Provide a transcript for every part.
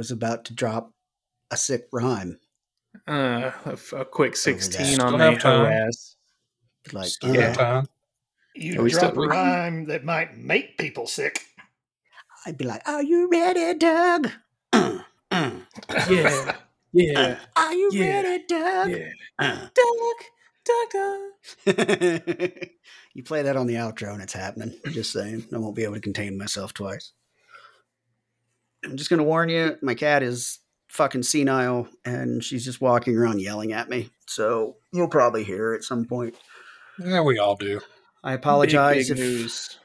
was about to drop a sick rhyme. Uh, a, f- a quick that. 16 Still on have the time. ass. Like, Still Yeah. time. You drop still- a rhyme that might make people sick. I'd be like, "Are you ready, Doug? Uh, uh, Yeah, yeah, Are you Yeah. ready, Doug? yeah. Uh. Doug, Doug, Doug. you play that on the outro, and it's happening. Just saying, I won't be able to contain myself twice. I'm just gonna warn you, my cat is fucking senile, and she's just walking around yelling at me. So you'll probably hear her at some point. Yeah, we all do. I apologize Big, big if news.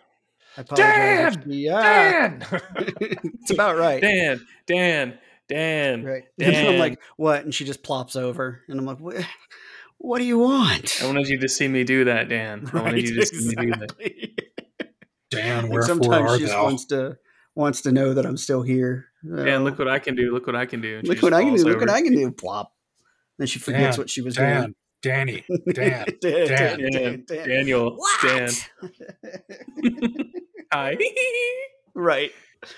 I apologize. Dan! she- ah, Dan! it's about right. Dan, Dan, Dan. Right. And I'm like, what? And she just plops over, and I'm like, what? What do you want? I wanted you to see me do that, Dan. I wanted you to see me do that. Dan, wherefore sometimes art she just thou? wants to wants to know that I'm still here. Dan, Uh, look what I can do. Look what I can do. And look what I can falls do. Look what. I can do. Plop. Then she forgets Dan, what she was Dan, Danny, doing. Dan, Dan, Dan, Dan, Dan, Dan. Daniel, Dan. Hi. right.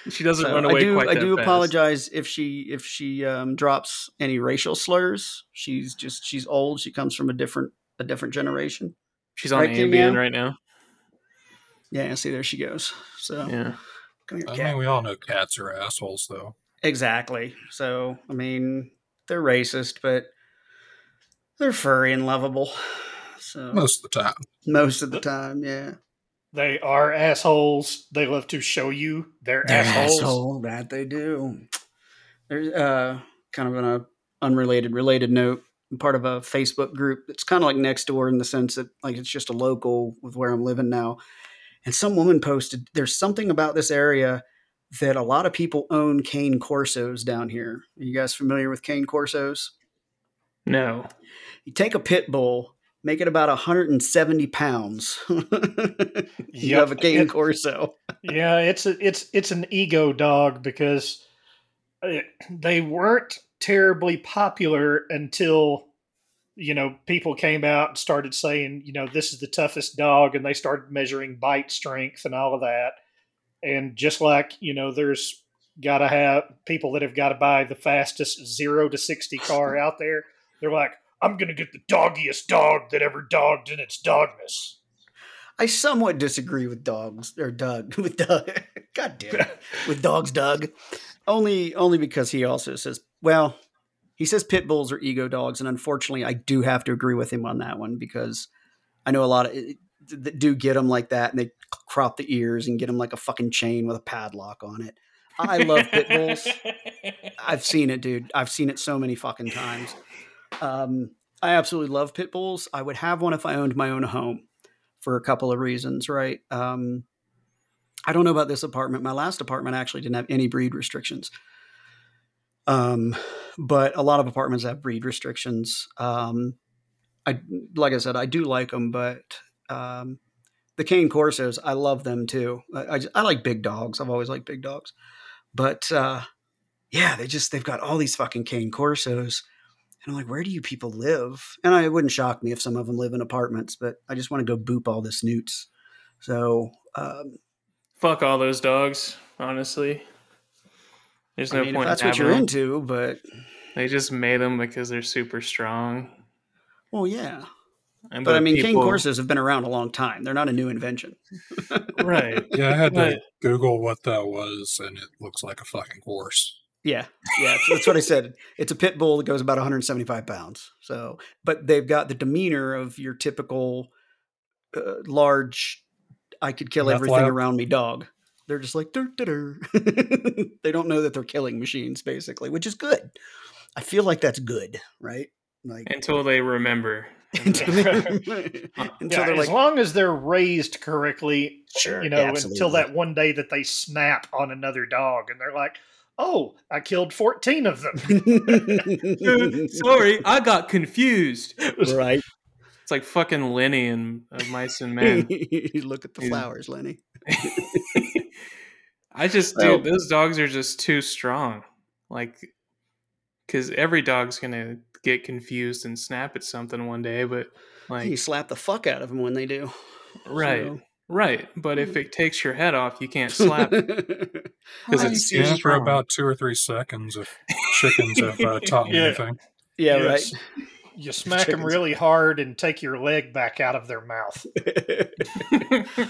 she doesn't So run away I do. quite I do fast. apologize if she if she um, drops any racial slurs. She's just she's old. She comes from a different a different generation. She's on Right, King Ambien right now. Yeah. See, there she goes. So Yeah. Come here, I cat. mean, we all know cats are assholes, though. Exactly. So, I mean, they're racist, but they're furry and lovable. So, most, Most of the time. Most of the time, yeah. They are assholes. They love to show you they're, They're assholes. asshole, that they do. There's uh, kind of an a unrelated, related note. I'm part of a Facebook group that's kind of like next door in the sense that like it's just a local with where I'm living now. And some woman posted, "There's something about this area that a lot of people own cane corsos down here. Are you guys familiar with cane corsos? No. You take a pit bull, make it about 170 pounds. you Yep. have a cane It- corso. yeah, it's a, it's it's an ego dog because uh, they weren't terribly popular until you know people came out and started saying you know this is the toughest dog and they started measuring bite strength and all of that and just like you know there's got to have people that have got to buy the fastest 0 to 60 car out there they're like i'm going to get the doggiest dog that ever dogged in its dogness I somewhat disagree with dogs or Doug with Doug. God damn it. With dogs, Doug. Only only because he also says, well, he says pit bulls are ego dogs, and unfortunately, I do have to agree with him on that one because I know a lot of that do get them like that, and they crop the ears and get them like a fucking chain with a padlock on it. I love pit bulls. I've seen it, dude. I've seen it so many fucking times. Um, I absolutely love pit bulls. I would have one if I owned my own home for a couple of reasons, right? Um, I don't know about this apartment. My last apartment actually didn't have any breed restrictions. Um, but a lot of apartments have breed restrictions. Um, I like I said, I do like them, but um, the cane corsos, I love them too. I, I, I like big dogs. I've always liked big dogs, but uh, yeah, they just they've got all these fucking cane corsos. And I'm like, where do you people live? And I, it wouldn't shock me if some of them live in apartments, but I just want to go boop all the snoots. So, um, Fuck all those dogs, honestly. There's I no mean, point that's in what you're them. into, but They just made them because they're super strong. well, yeah. And But I the mean, cane people- corsos have been around a long time. They're not a new invention. right? Yeah, I had to Right. Google what that was, and it looks like a fucking horse. Yeah, yeah, that's what I said. It's a pit bull that goes about 175 pounds. So, but they've got the demeanor of your typical uh, large, I could kill Meth everything lab? around me dog. They're just like dur, dur, dur. they don't know that they're killing machines, basically, which is good. I feel like that's good, right? Like Until they remember. until they're, Yeah, until they're as like, long as they're raised correctly, sure, you know, until that one day that they snap on another dog and they're like, "Oh, I killed fourteen of them." Sorry, I got confused. right? It's like fucking Lenny and uh, Mice and Men. Look at the Yeah. flowers, Lenny. I just, Well- dude, those dogs are just too strong. Like, because every dog's gonna get confused and snap at something one day, but like, you slap the fuck out of them when they do. right, So- right. But if it takes your head off, you can't slap. Because it's Yeah, too for about two or three seconds if chickens have uh, taught me Yeah. anything. yeah, Yes. You smack them really hard and take your leg back out of their mouth.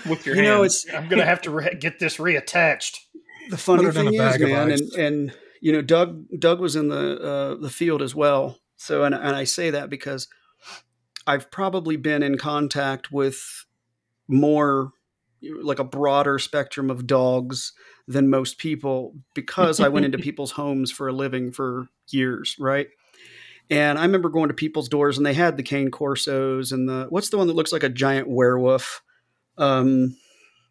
with your you know, hands. it's I'm gonna have to re- get this reattached. the funny Put thing is, man, and and you know, Doug Doug was in the uh, the field as well. So, and and I say that because I've probably been in contact with more like a broader spectrum of dogs than most people because I went into people's homes for a living for years, right? And I remember going to people's doors and they had the cane corsos and the what's the one that looks like a giant werewolf? Um,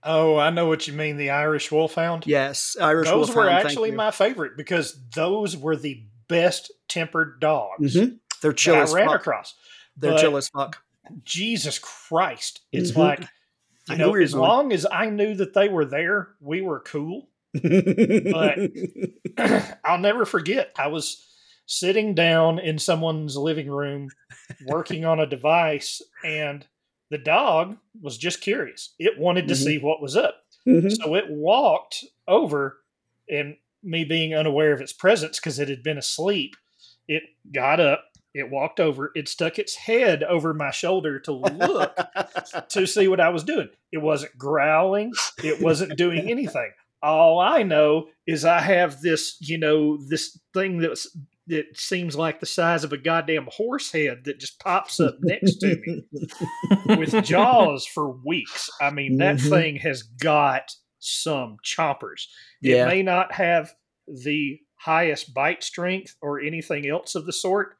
Oh, I know what you mean. The Irish Wolfhound. yes, Irish those were Wolfhound, thank actually my favorite because those were the best tempered dogs Mhm. They're chill I as ran fuck. across. They're but- chill as fuck. Jesus Christ! It's Mhm. like you know know, as going. long as I knew that they were there, we were cool. But I'll never forget. I was sitting down in someone's living room working on a device, and the dog was just curious. It wanted to Mhm. see what was up. Mhm. So it walked over, and me being unaware of its presence because it had been asleep, it got up, it walked over, it stuck its head over my shoulder to look to see what I was doing. It wasn't growling, it wasn't doing anything. All I know is I have this, you know, this thing that's that seems like the size of a goddamn horse head that just pops up next to me with jaws for weeks. I mean, that Mhm. thing has got some chompers. Yeah. It may not have the highest bite strength or anything else of the sort,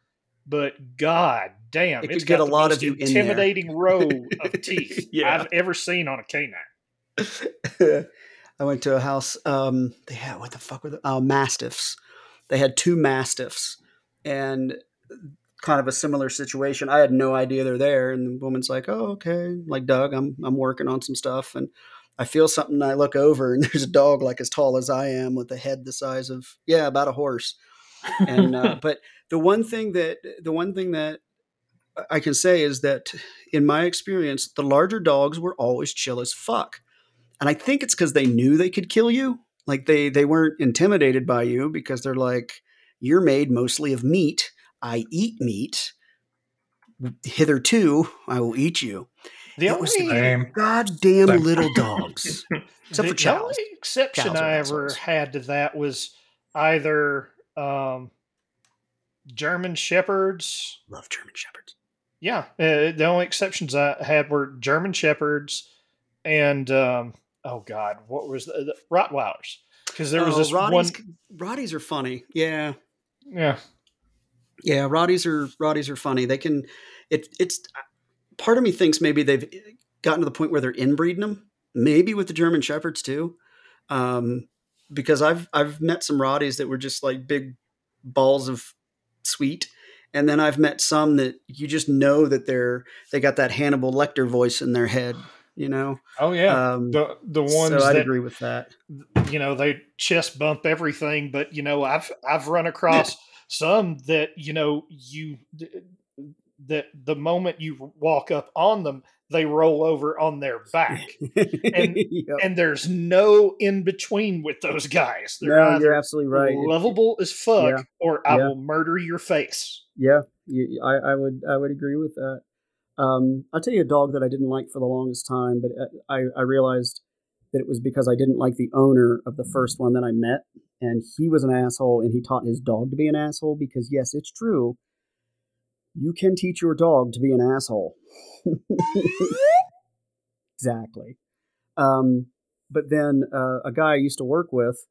but god damn, It get got a the lot of you in intimidating row of teeth Yeah. I've ever seen on a canine. I went to a house. Um, they had what the fuck were they? Uh, mastiffs. They had two mastiffs, and kind of a similar situation. I had no idea they're there, and the woman's like, "Oh, okay." Like Doug, I'm I'm working on some stuff, and I feel something. And I look over, and there's a dog like as tall as I am, with a head the size of yeah, about a horse. And uh, but the one thing that the one thing that I can say is that in my experience, the larger dogs were always chill as fuck. And I think it's because they knew they could kill you. Like they they weren't intimidated by you because they're like, you're made mostly of meat. I eat meat. Hitherto, I will eat you. The It only, was the Goddamn Same. little dogs. Except the, for chows. the only exception Chows I ever had to that was either um, German Shepherds. Love German shepherds. Yeah, uh, the only exceptions I had were German Shepherds and um, oh god, what was the, the Rottweilers? Because there was Oh, this Rotties, one. Rotties are funny. Yeah. Yeah, Yeah, Rotties are Rotties are funny. They can. It, it's part of me thinks maybe they've gotten to the point where they're inbreeding them. Maybe with the German shepherds too, um, because I've I've met some Rotties that were just like big balls of sweet, and then I've met some that you just know that they're they got that Hannibal Lecter voice in their head. You know, oh yeah, um, the the ones so I'd agree with that. you know they chest bump everything but you know i've i've run across some that you know you that the moment you walk up on them they roll over on their back And- Yep. and there's no in between with those guys they're no, you're absolutely right. Lovable as fuck Yeah. or i Yeah. will murder your face Yeah, you, I, I would I would agree with that. Um, I'll tell you a dog that I didn't like for the longest time, but uh, I, I realized that it was because I didn't like the owner of the first one that I met, and he was an asshole, and he taught his dog to be an asshole. Because yes, it's true, you can teach your dog to be an asshole. exactly. Um, but then uh, a guy I used to work with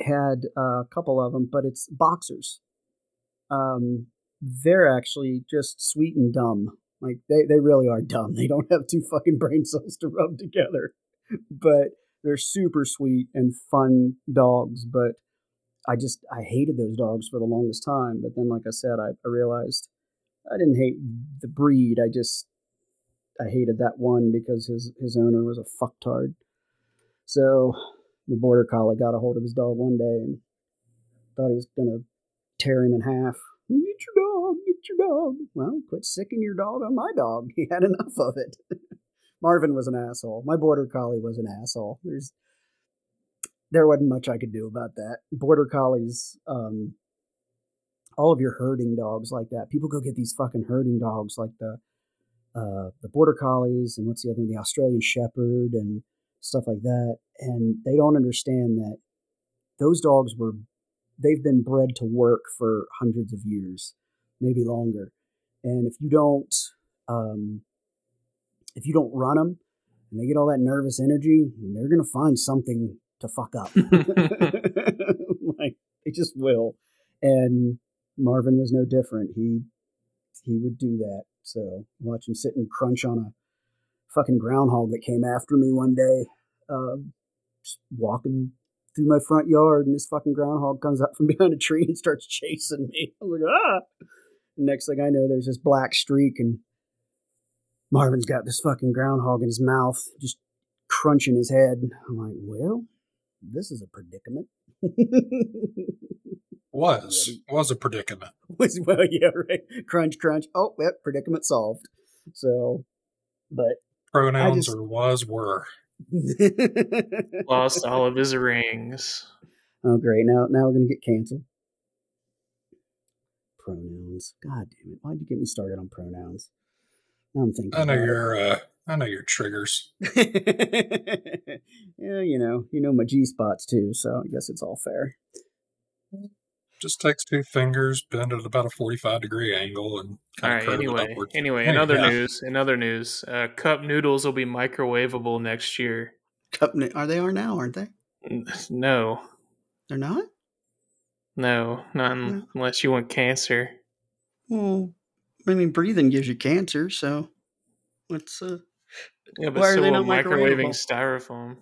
had a couple of them, but it's boxers. Um, they're actually just sweet and dumb. Like they, they really are dumb. They don't have two fucking brain cells to rub together. But they're super sweet and fun dogs. But I just I hated those dogs for the longest time. But then, like I said, I, I realized I didn't hate the breed. I just I hated that one because his his owner was a fucktard. So the border collie got a hold of his dog one day and thought he was gonna tear him in half. Your your dog. Well, quit sicking your dog on my dog. He had enough of it. Marvin was an asshole. My border collie was an asshole. There's there wasn't much I could do about that. Border collies, um, all of your herding dogs like that. People go get these fucking herding dogs like the uh, the border collies and what's the other the Australian Shepherd and stuff like that, and they don't understand that those dogs were they've been bred to work for hundreds of years, maybe longer, and if you don't um, if you don't run them and they get all that nervous energy, they're gonna find something to fuck up. like they just will, and Marvin was no different. He he would do that. So watch him sit and crunch on a fucking groundhog that came after me one day, um, just walking through my front yard, and this fucking groundhog comes up from behind a tree and starts chasing me. I'm like, ah! Next thing I know, there's this black streak, and Marvin's got this fucking groundhog in his mouth, just crunching his head. I'm like, well, this is a predicament. Was was a predicament. was well, yeah, right. Crunch, crunch. Oh, yep, predicament solved. So, but Pronouns just- or was were. Lost all of his rings. oh, great. Now, now we're gonna get canceled. Pronouns. God damn it! Why'd you get me started on pronouns? Now I'm thinking. I know your uh, I know your triggers. yeah, you know, you know my G spots too, so I guess it's all fair. Just takes two fingers, bend it at about a forty-five degree angle, and All kind right. of curve it Anyway, upwards. anyway, in other Yeah. news, in other news, uh, cup noodles will be microwavable next year. Cup, ni- are they are now? Aren't they? No, They're not. No, not un- Mm. unless you want cancer. Well, I mean, breathing gives you cancer, so what's uh? Yeah, but Why are so they will not microwaving styrofoam.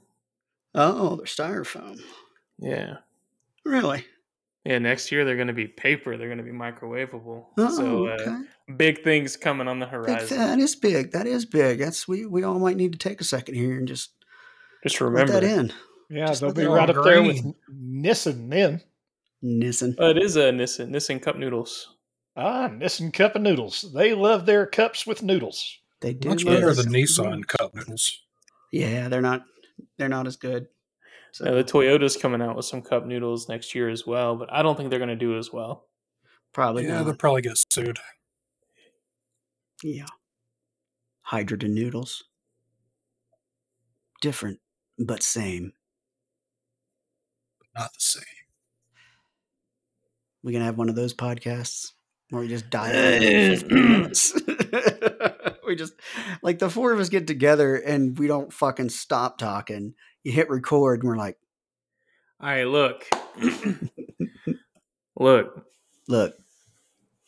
Oh, they're styrofoam. Yeah, Really? yeah. Next year they're going to be paper. They're going to be microwavable. Oh, so uh, okay. big things coming on the horizon. th- that is big. That is big. That's we we all might need to take a second here and just Just put remember that in. Yeah, Just they'll be right all up there with green. Nissin then. Nissin. Oh, it is a Nissan Nissan cup noodles. Ah, Nissin cup of noodles. They love their cups with noodles. They do Much better this. than Nissan cup noodles. Yeah, they're not. They're not as good. So Uh, the Toyota's coming out with some cup noodles next year as well, but I don't think they're going to do as well. probably yeah, not. they'll probably get sued. Yeah. Hydrogen noodles. Different, but same. Not the same. We gonna have one of those podcasts where we just dive in for 15 minutes. we just like the four of us get together and we don't fucking stop talking. You hit record and we're like, All right, look. look. look,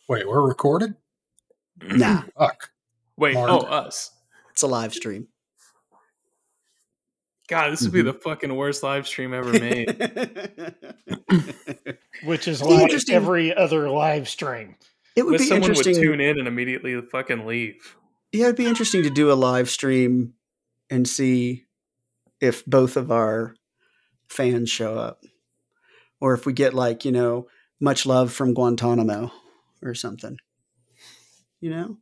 Wait, we're recorded? nah, Fuck. Wait, Mark. oh, us. it's a live stream. God, this would Mm-hmm. be the fucking worst live stream ever made. Which is like every other live stream. it would but be someone would interesting. tune in and immediately fucking leave. Yeah, it'd be interesting to do a live stream and see if both of our fans show up. Or if we get like, you know, much love from Guantanamo or something. You know?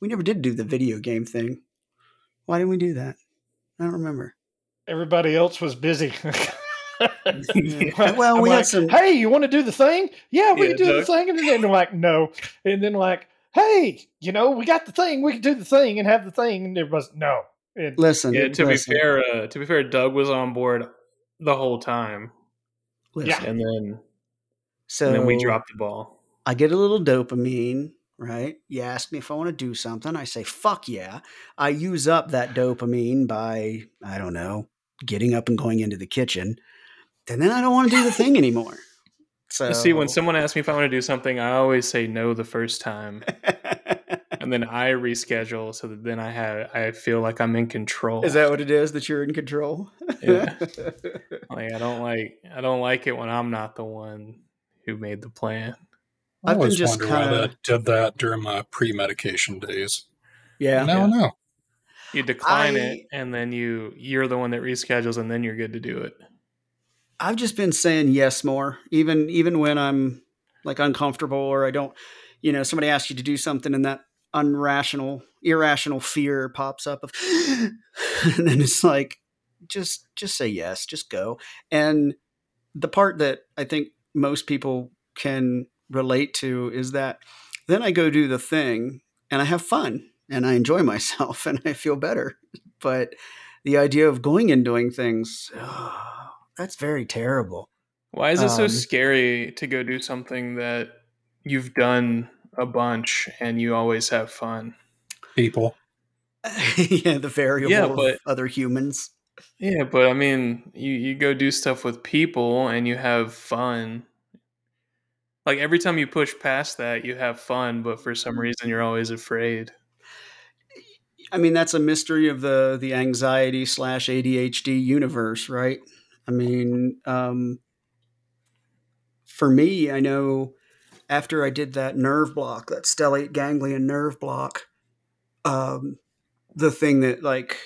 We never did do the video game thing. Why didn't we do that? I don't remember. Everybody else was busy. Yeah. Well, I'm we like, had some Hey, you want to do the thing? Yeah, we Yeah, can do the thing. And then they're like, no. And then like, hey, you know, we got the thing. We can do the thing and have the thing. And everybody's no. And listen. Yeah, to listen, be fair, uh, to be fair, Doug was on board the whole time, listen. Yeah. and then So and then we dropped the ball. I get a little dopamine, right? You ask me if I want to do something. I say, fuck yeah. I use up that dopamine by, I don't know, getting up and going into the kitchen. And then I don't want to do the thing anymore. So See, when someone asks me if I want to do something, I always say no the first time, and then I reschedule so that then I have I feel like I'm in control. is that what it is that you're in control? Yeah. like I don't like I don't like it when I'm not the one who made the plan. I I've been always just wonder why kinda- that did that during my pre-medication days. yeah. Now I know. You decline I- it, and then you you're the one that reschedules, and then you're good to do it. I've just been saying yes more, even even when I'm like uncomfortable or I don't, you know, somebody asks you to do something and that unrational, irrational fear pops up of, and then it's like, just just say yes, just go. And the part that I think most people can relate to is that then I go do the thing and I have fun and I enjoy myself and I feel better. But the idea of going and doing things, that's very terrible. Why is it so Um, scary to go do something that you've done a bunch and you always have fun? People. yeah, the variable Yeah, of but- other humans. Yeah, but I mean, you you go do stuff with people and you have fun. Like every time you push past that, you have fun, but for some reason you're always afraid. I mean, that's a mystery of the the anxiety slash ADHD universe, right? I mean, um, for me, I know after I did that nerve block, that stellate ganglion nerve block, um, the thing that like,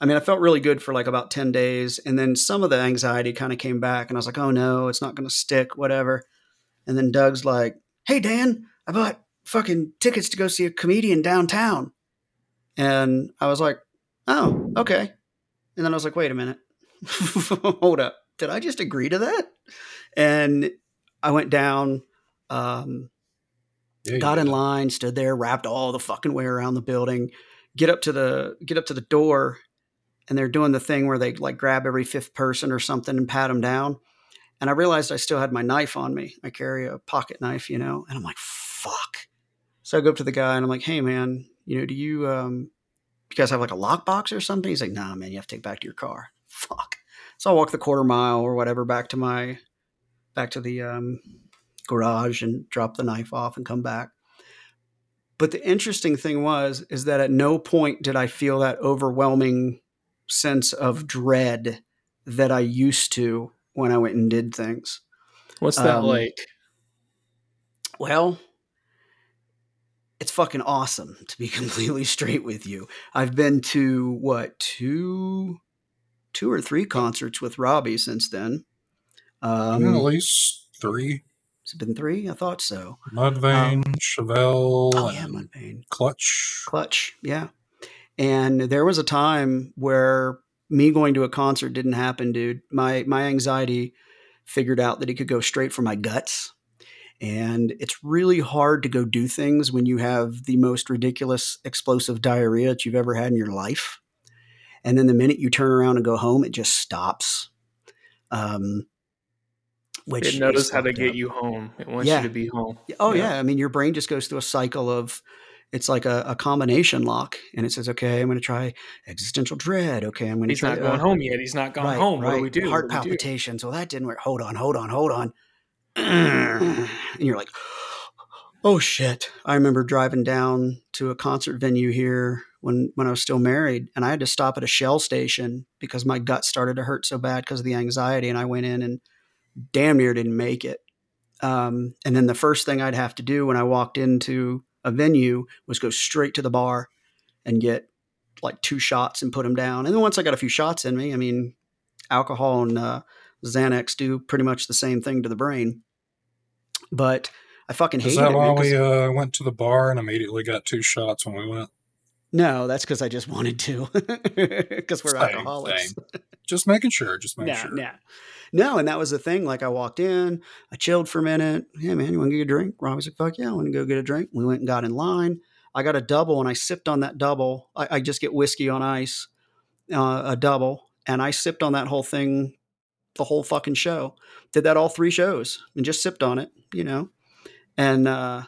I mean, I felt really good for like about ten days, and then some of the anxiety kind of came back, and I was like, oh no, it's not going to stick, whatever. And then Doug's like, hey Dan, I bought fucking tickets to go see a comedian downtown. And I was like, oh, okay. And then I was like, wait a minute. Hold up. Did I just agree to that? And I went down, um, got in line, stood there, wrapped all the fucking way around the building, get up to the get up to the door, and they're doing the thing where they like grab every fifth person or something and pat them down. And I realized I still had my knife on me. I carry a pocket knife, you know, and I'm like, fuck. So I go up to the guy and I'm like, hey man, you know, do you um you guys have like a lockbox or something? He's like, nah, man, you have to take back to your car. Fuck. So I walk the quarter mile or whatever back to my back to the um garage and drop the knife off and come back. But the interesting thing was is that at no point did I feel that overwhelming sense of dread that I used to when I went and did things. What's that Um, like? Well, it's fucking awesome to be completely straight with you. I've been to what two, two or three concerts with Robbie since then. Um, Yeah, at least three. has it been three? I thought so. Mudvayne, Chevelle, Oh yeah, and Mudvayne. Clutch. Clutch, yeah. And there was a time where me going to a concert didn't happen, dude. My my anxiety figured out that it could go straight for my guts. And it's really hard to go do things when you have the most ridiculous explosive diarrhea that you've ever had in your life. And then the minute you turn around and go home, it just stops. Um, which It knows how to fucked get up. you home. It wants Yeah. you to be home. Oh Yeah. yeah. I mean, your brain just goes through a cycle of it's like a, a combination lock, and it says, "Okay, I'm going to try existential dread. Okay, I'm going to try. He's try not going uh, home yet. He's not gone right, home. What do right. we do? Heart What we do? palpitations. Well, that didn't work. Hold on, hold on, hold on. and you're like, "Oh shit!" I remember driving down to a concert venue here when when I was still married, and I had to stop at a Shell station because my gut started to hurt so bad because of the anxiety, and I went in and damn near didn't make it. Um, and then the first thing I'd have to do when I walked into a venue was go straight to the bar and get like two shots and put them down. And then once I got a few shots in me, I mean, alcohol and uh, Xanax do pretty much the same thing to the brain. But I fucking Is hated that it. why man, 'cause- we uh, went to the bar and immediately got two shots when we went? no, that's because I just wanted to. Because we're Same, alcoholics. same. Just making sure. Just making Nah, sure. nah. No, and that was the thing. Like I walked in, I chilled for a minute. Hey man, you want to get a drink? Robbie's like, fuck yeah, I want to go get a drink. We went and got in line. I got a double and I sipped on that double. I, I just get whiskey on ice, uh, a double, and I sipped on that whole thing, the whole fucking show. Did that all three shows and just sipped on it, you know. And uh,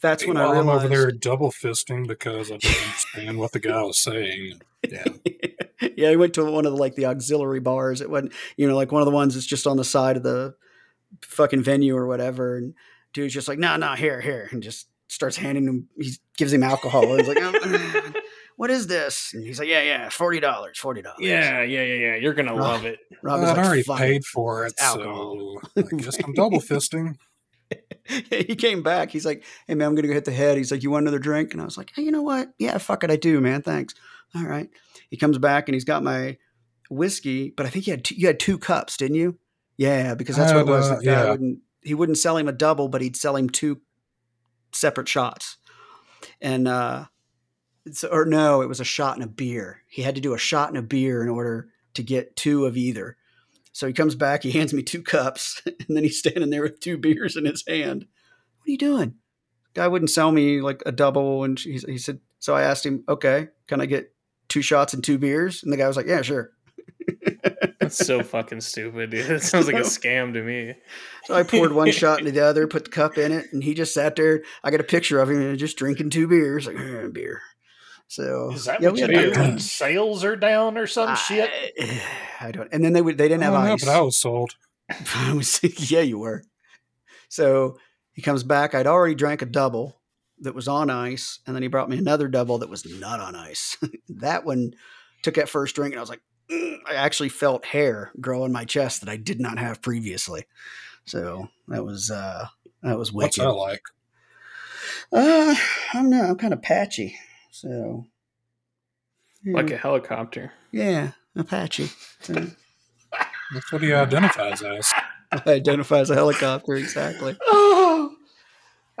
That's when I While I'm over there double fisting because I didn't understand what the guy was saying. Yeah. yeah, he went to one of the like the auxiliary bars. It wasn't, you know, like one of the ones that's just on the side of the fucking venue or whatever. And dude's just like, no, no, here, here, and just starts handing him. He gives him alcohol. And he's like, "Oh, what is this? And he's like, yeah, yeah, forty dollars, forty dollars. Yeah, yeah, yeah, yeah. You're gonna Right. love it. Rob I'd was like, already paid for it, alcohol." so I guess I'm double fisting. he came back. He's like, "Hey man, I'm gonna go hit the head." He's like, "You want another drink?" And I was like, "Hey, you know what? Yeah, fuck it, I do, man. Thanks." All right. He comes back and he's got my whiskey, but I think you had two, you had two cups, didn't you? Yeah, because that's what it was. uh, yeah. wouldn't he wouldn't sell him a double, but he'd sell him two separate shots. And uh, or no, it was a shot and a beer. He had to do a shot and a beer in order to get two of either. So he comes back, he hands me two cups, and then he's standing there with two beers in his hand. What are you doing? Guy wouldn't sell me like a double, and he, he said. So I asked him, "Okay, can I get two shots and two beers?" And the guy was like, "Yeah, sure." That's so fucking stupid, dude. It sounds like a scam to me. So I poured one shot into the other, put the cup in it, and he just sat there. I got a picture of him just drinking two beers, like "Eh, beer. So Is that yeah, what you had do when sales are down or some shit? I, I don't. And then they would. They didn't have Oh, no, ice. but I was sold. I was yeah, you were. So he comes back. I'd already drank a double that was on ice, and then he brought me another double that was not on ice. that one took that first drink, and I was like, "Mm," I actually felt hair grow in my chest that I did not have previously. So that was uh that was wicked. What's wicked. that like? Uh, I don't know. I'm kind of patchy. So Like a helicopter. yeah, Apache. So, That's what he identifies as. I identify as a helicopter exactly.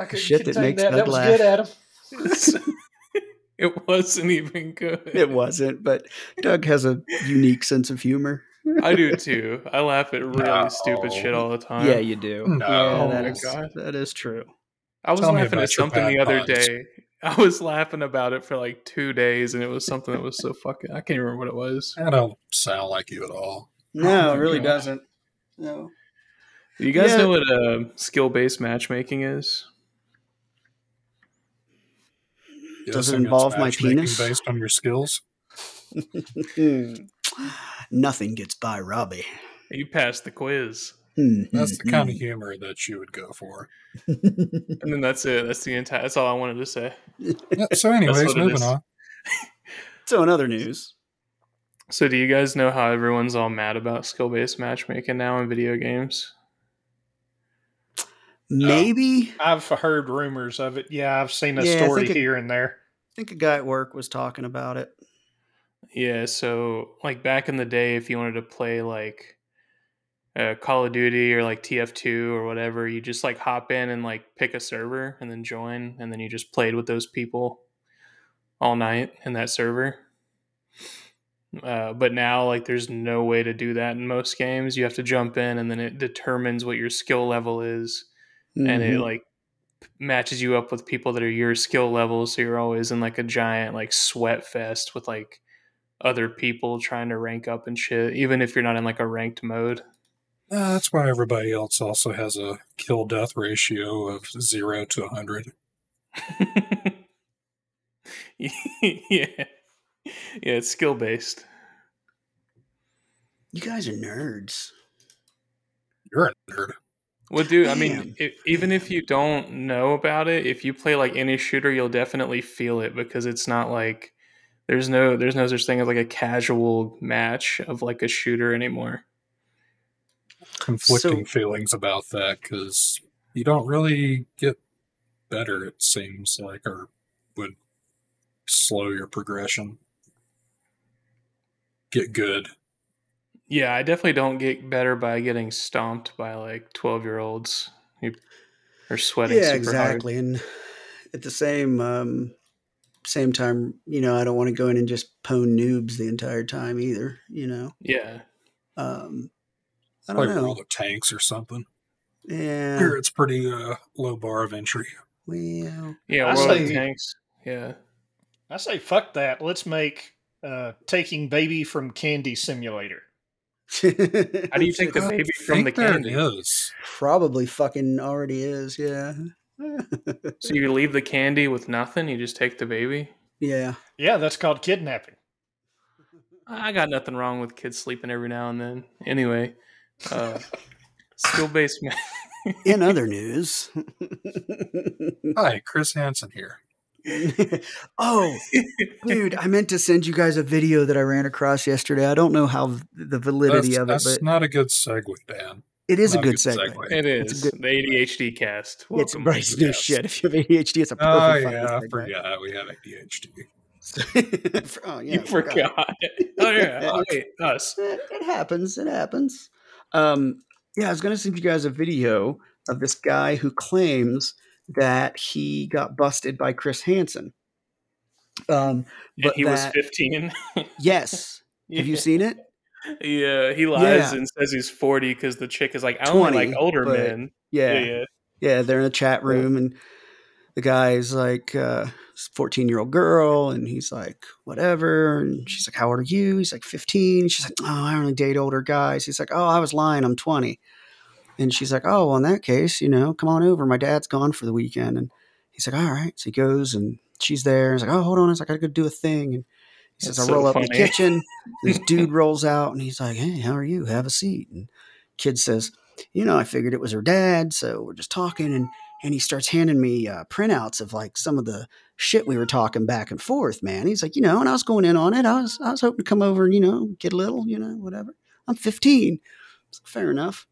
Oh, I couldn't shit that makes that. Doug That was laugh. good, Adam. it wasn't even good. It wasn't, but Doug has a unique sense of humor. I do too. I laugh at really No. stupid shit all the time. Yeah, you do. No. Yeah, Oh that my is- God. that is true. I was Tell laughing at something the other puns. day. I was laughing about it for like two days, and it was something that was so fucking. I can't even remember what it was. I don't sound like you at all. No, Oh it really God. doesn't. No. You guys Yeah. know what uh, skill-based matchmaking is? Does it involve my penis? Based on your skills? Nothing gets by Robbie. You passed the quiz, Hmm, That's the kind of humor that you would go for. and then that's it. That's the entire. That's all I wanted to say. Yeah, so, anyways, what moving on. so, in other news, So, do you guys know how everyone's all mad about skill-based matchmaking now in video games? maybe I've heard rumors of it. Yeah, I've seen a Yeah, story think it- here and there. I think a guy at work was talking about it. Yeah, so like back in the day, if you wanted to play like uh, Call of Duty or like TF2 or whatever, you just like hop in and like pick a server and then join, and then you just played with those people all night in that server. Uh, but now, like, there's no way to do that in most games. You have to jump in, and then it determines what your skill level is, and it Mhm. like matches you up with people that are your skill level. So you're always in like a giant like sweat fest with like other people trying to rank up and shit, even if you're not in like a ranked mode. Uh, that's why everybody else also has a kill death ratio of zero to 100. yeah. Yeah, it's skill based. you guys are nerds. You're a nerd. Well, dude, I mean, i even if you don't know about it, if you play like any shooter, you'll definitely feel it because it's not like there's no there's no such thing as like a casual match of like a shooter anymore. Conflicting So- feelings about that because you don't really get better, it seems like, or would slow your progression. Get good. Yeah, I definitely don't get better by getting stomped by like twelve year olds who are sweating. Yeah, super exactly. And at the same um, same time, you know, I don't want to go in and just pwn noobs the entire time either. You know, Yeah, um, I don't with all know. the tanks or something. Yeah. Here, it's pretty uh, low bar of entry. Well, yeah. I World of say- Tanks. Yeah. I say fuck that. Let's make uh, taking baby from Candy Simulator. How do you take the baby from the think there candy? is. Probably fucking already is. Yeah. So you leave the candy with nothing. You just take the baby. yeah. Yeah, that's called kidnapping. I got nothing wrong with kids sleeping every now and then. Anyway, uh, skill based. In other news. Hi, Chris Hansen here. Oh, dude, I meant to send you guys a video that I ran across yesterday. I don't know how the validity That's, of it, that's but not a good segue, Dan. it is a not a good good segue. segue. It It's a good- the ADHD cast. It's Welcome. Bryce no Yes. shit. If you have ADHD, it's a perfect. Oh, perfect yeah, I fucking segue. forgot we have ADHD. oh, yeah, you forgot. forgot. oh yeah. Oh, wait, us. It, it happens. It happens. Um, yeah, I was going to send you guys a video of this guy who claims that he got busted by Chris Hansen. Um, And but he was 15. yes. Have you seen it? Yeah, he lies Yeah. and says he's 40 because the chick is like, I only like older men. Yeah. Yeah, yeah. Yeah, they're in a chat room, and the guy's like, uh, 14 year old girl, and he's like, whatever. And she's like, How old are you? He's like, 15. She's like, Oh, I only date older guys. He's like, Oh, I was lying. I'm 20. And she's like, Oh, well, in that case, you know, come on over. My dad's gone for the weekend. And he's like, All right. So he goes, and she's there. He's like, Oh, hold on. He's like, I gotta go do a thing. And he says, That's I so roll up in the kitchen. this dude rolls out, and he's like, Hey, how are you? Have a seat. And kid says, You know, I figured it was her dad. So we're just talking. And and he starts handing me uh, printouts of like some of the shit we were talking back and forth, man. He's like, you know, and I was going in on it. I was, I was hoping to come over and, you know, get a little, you know, whatever. I'm 15. So fair enough.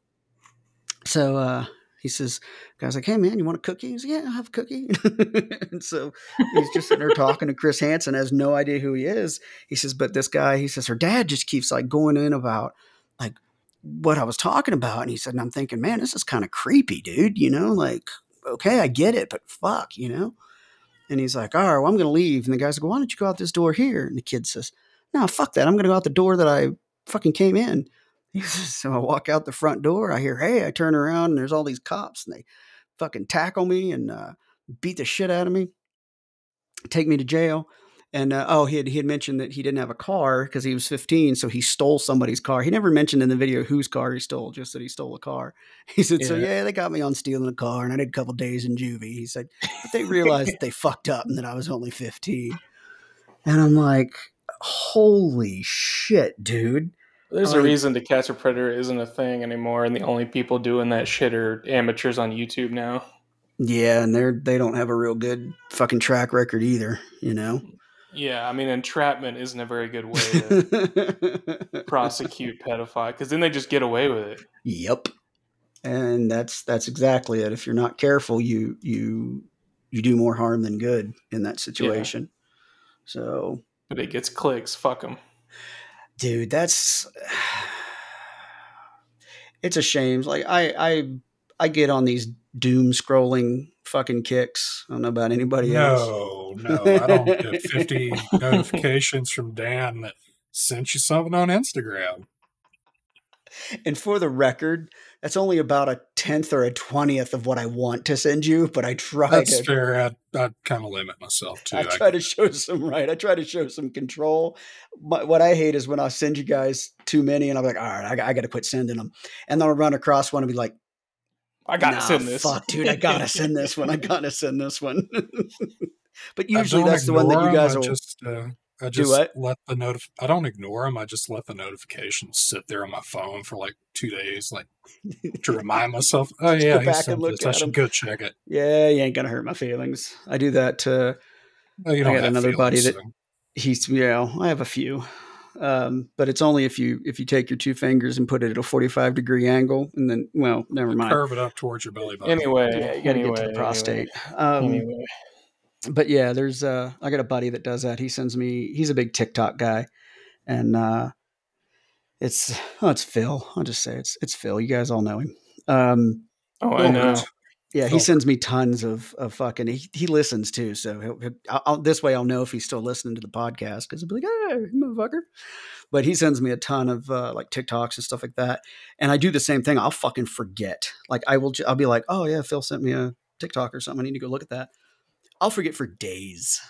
So uh, he says, guy's like, hey, man, you want a cookie? He's like, yeah, I'll have a cookie. and so he's just sitting there talking to Chris Hansen, has no idea who he is. He says, but this guy, he says, her dad just keeps like going in about like what I was talking about. And he said, and I'm thinking, man, this is kind of creepy, dude. You know, like, okay, I get it, but fuck, you know? And he's like, all right, well, I'm going to leave. And the guy's like, why don't you go out this door here? And the kid says, no, fuck that. I'm going to go out the door that I fucking came in. So I walk out the front door. I hear, hey, I turn around and there's all these cops and they fucking tackle me and uh, beat the shit out of me, take me to jail. And uh, oh, he had, he had mentioned that he didn't have a car because he was 15, so he stole somebody's car. He never mentioned in the video whose car he stole, just that he stole a car. He said, "So Yeah. yeah, they got me on stealing a car, and I did a couple days in juvie." He said, "But they realized that they fucked up and that I was only 15." And I'm like, "Holy shit, dude!" There's a reason to catch a predator isn't a thing anymore, and the only people doing that shit are amateurs on YouTube now. Yeah, and they're they don't have a real good fucking track record either, you know. Yeah, I mean, entrapment isn't a very good way to prosecute pedophile because then they just get away with it. Yep. And that's that's exactly it. If you're not careful, you you you do more harm than good in that situation. So, But it gets clicks. Fuck them. Dude, that's it's a shame. Like I I I get on these doom scrolling fucking kicks. I don't know about anybody else. No, no, I don't get 50 notifications from Dan that sent you something on Instagram. And for the record, that's only about a tenth or a twentieth of what I want to send you, but I try That's to fair. I, I kind of limit myself too. I I- try to show some right. I try to show some control. But what I hate is when I send you guys too many, and I'm like, all right, I, I got to quit sending them, and then I'll run across one and be like, I gotta nah, send this. Fuck, dude, I gotta send this one. I gotta send this one. but usually that's the one that you guys I will. just, uh, I just what? let the notif- I don't ignore them. I just let the notifications sit there on my phone for like two days, like to remind myself. Oh yeah, go back sent and look this. I at 'em. should go check it. yeah, you ain't gonna hurt my feelings. I do that to Oh, you I don't got have another buddy feelings, that- so- he's yeah i have a few um, but it's only if you if you take your two fingers and put it at a 45 degree angle and then well never mind curve it up towards your belly button. Anyway, yeah you gotta anyway, get to the prostate Anyway, um, anyway. But yeah there's uh i got a buddy that does that. He sends me he's a big tiktok guy. And uh it's oh it's phil. I'll just say it's it's phil. You guys all know him. Um Oh, I know. yeah he sends me tons of of fucking he, he listens too. So he'll, he'll, I'll, this way i'll know if he's still listening to the podcast because he'll be like hey motherfucker. But he sends me a ton of uh, like tiktoks and stuff like that. And i do the same thing. I'll fucking forget. Like i will i'll be like oh yeah phil sent me a tiktok or something. I need to go look at that i'll forget for days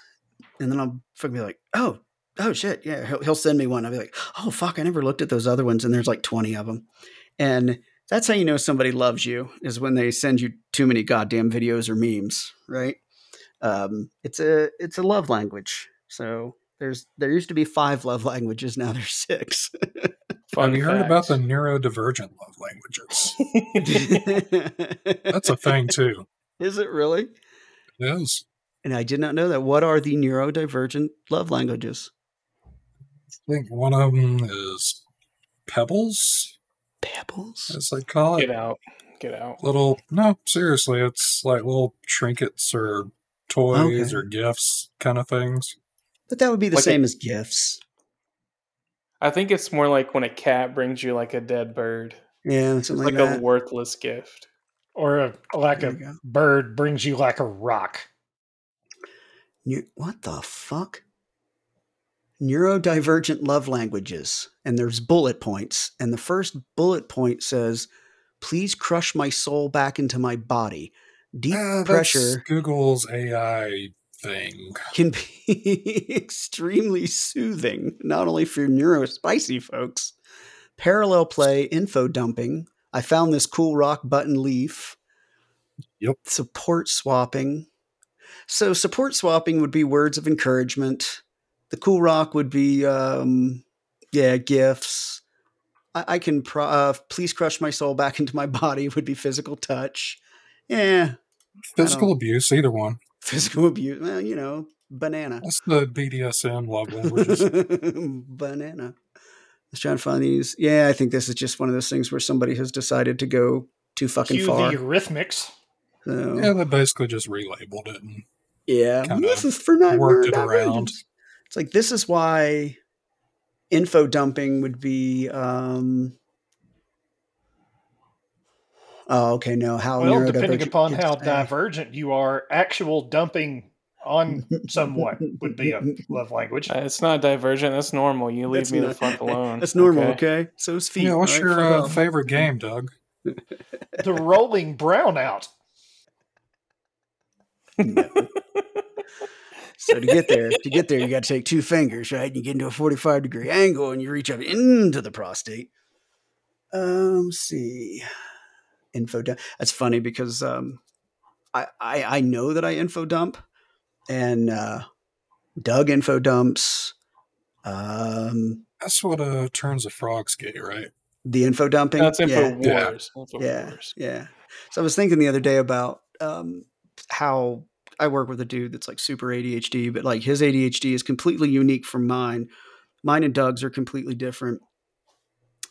and then i'll fucking be like oh oh shit yeah he'll, he'll send me one i'll be like oh fuck i never looked at those other ones and there's like 20 of them and That's how you know somebody loves you is when they send you too many goddamn videos or memes, right? Um, it's a it's a love language. So there's there used to be five love languages, now there's six. Fun Have you heard about the neurodivergent love languages? That's a thing too. Is it really? It is. And I did not know that. What are the neurodivergent love languages? I think one of them is pebbles, Pebbles. as they call it. Get out. Get out. Little no, seriously, it's like little trinkets or toys Okay. or gifts kind of things. But that would be the Like a- same as gifts. I think it's more like when a cat brings you like a dead bird. Yeah, It's something like like, a worthless gift. Or a, like There a go. bird brings you like a rock. What the fuck? Neurodivergent love languages. And there's bullet points. And the first bullet point says, please crush my soul back into my body. Deep ah, that's pressure Google's AI thing. can be extremely soothing, not only for neurospicy folks. Parallel play, info dumping. I found this cool rock button leaf. Yep. Support swapping. So support swapping would be words of encouragement. The cool rock would be, um, yeah, gifts. I, I can pro- uh, please crush my soul back into my body would be physical touch. Yeah, Physical abuse, either one. physical abuse. Well, you know, banana. That's the BDSM love languages. banana. Let's try and find these. Yeah, I think this is just one of those things where somebody has decided to go too fucking Cue far. the Eurythmics. So, yeah, they basically just relabeled it. And yeah, this is for not worked it around. It's like this is why info dumping would be. um Oh, okay. No, how Well, depending upon how say. divergent you are, actual dumping on someone would be a love language. Uh, It's not divergent. That's normal. You leave That's me not- the fuck alone. That's normal, okay? So is feet. yeah, what's right? your uh, favorite game, Doug? The rolling brownout. No. so to get there, to get there, you got to take two fingers, right? You get into a forty-five degree angle, and you reach up into the prostate. Um, let's see, info dump. That's funny because um, I, I I know that I info dump, and uh, Doug info dumps. Um, That's what uh, turns a frog's gay, right? the info dumping. That's info yeah. Yeah. wars. Info yeah, wars. yeah. So I was thinking the other day about um, how I work with a dude that's like super ADHD, but like his ADHD is completely unique from mine. Mine and Doug's are completely different.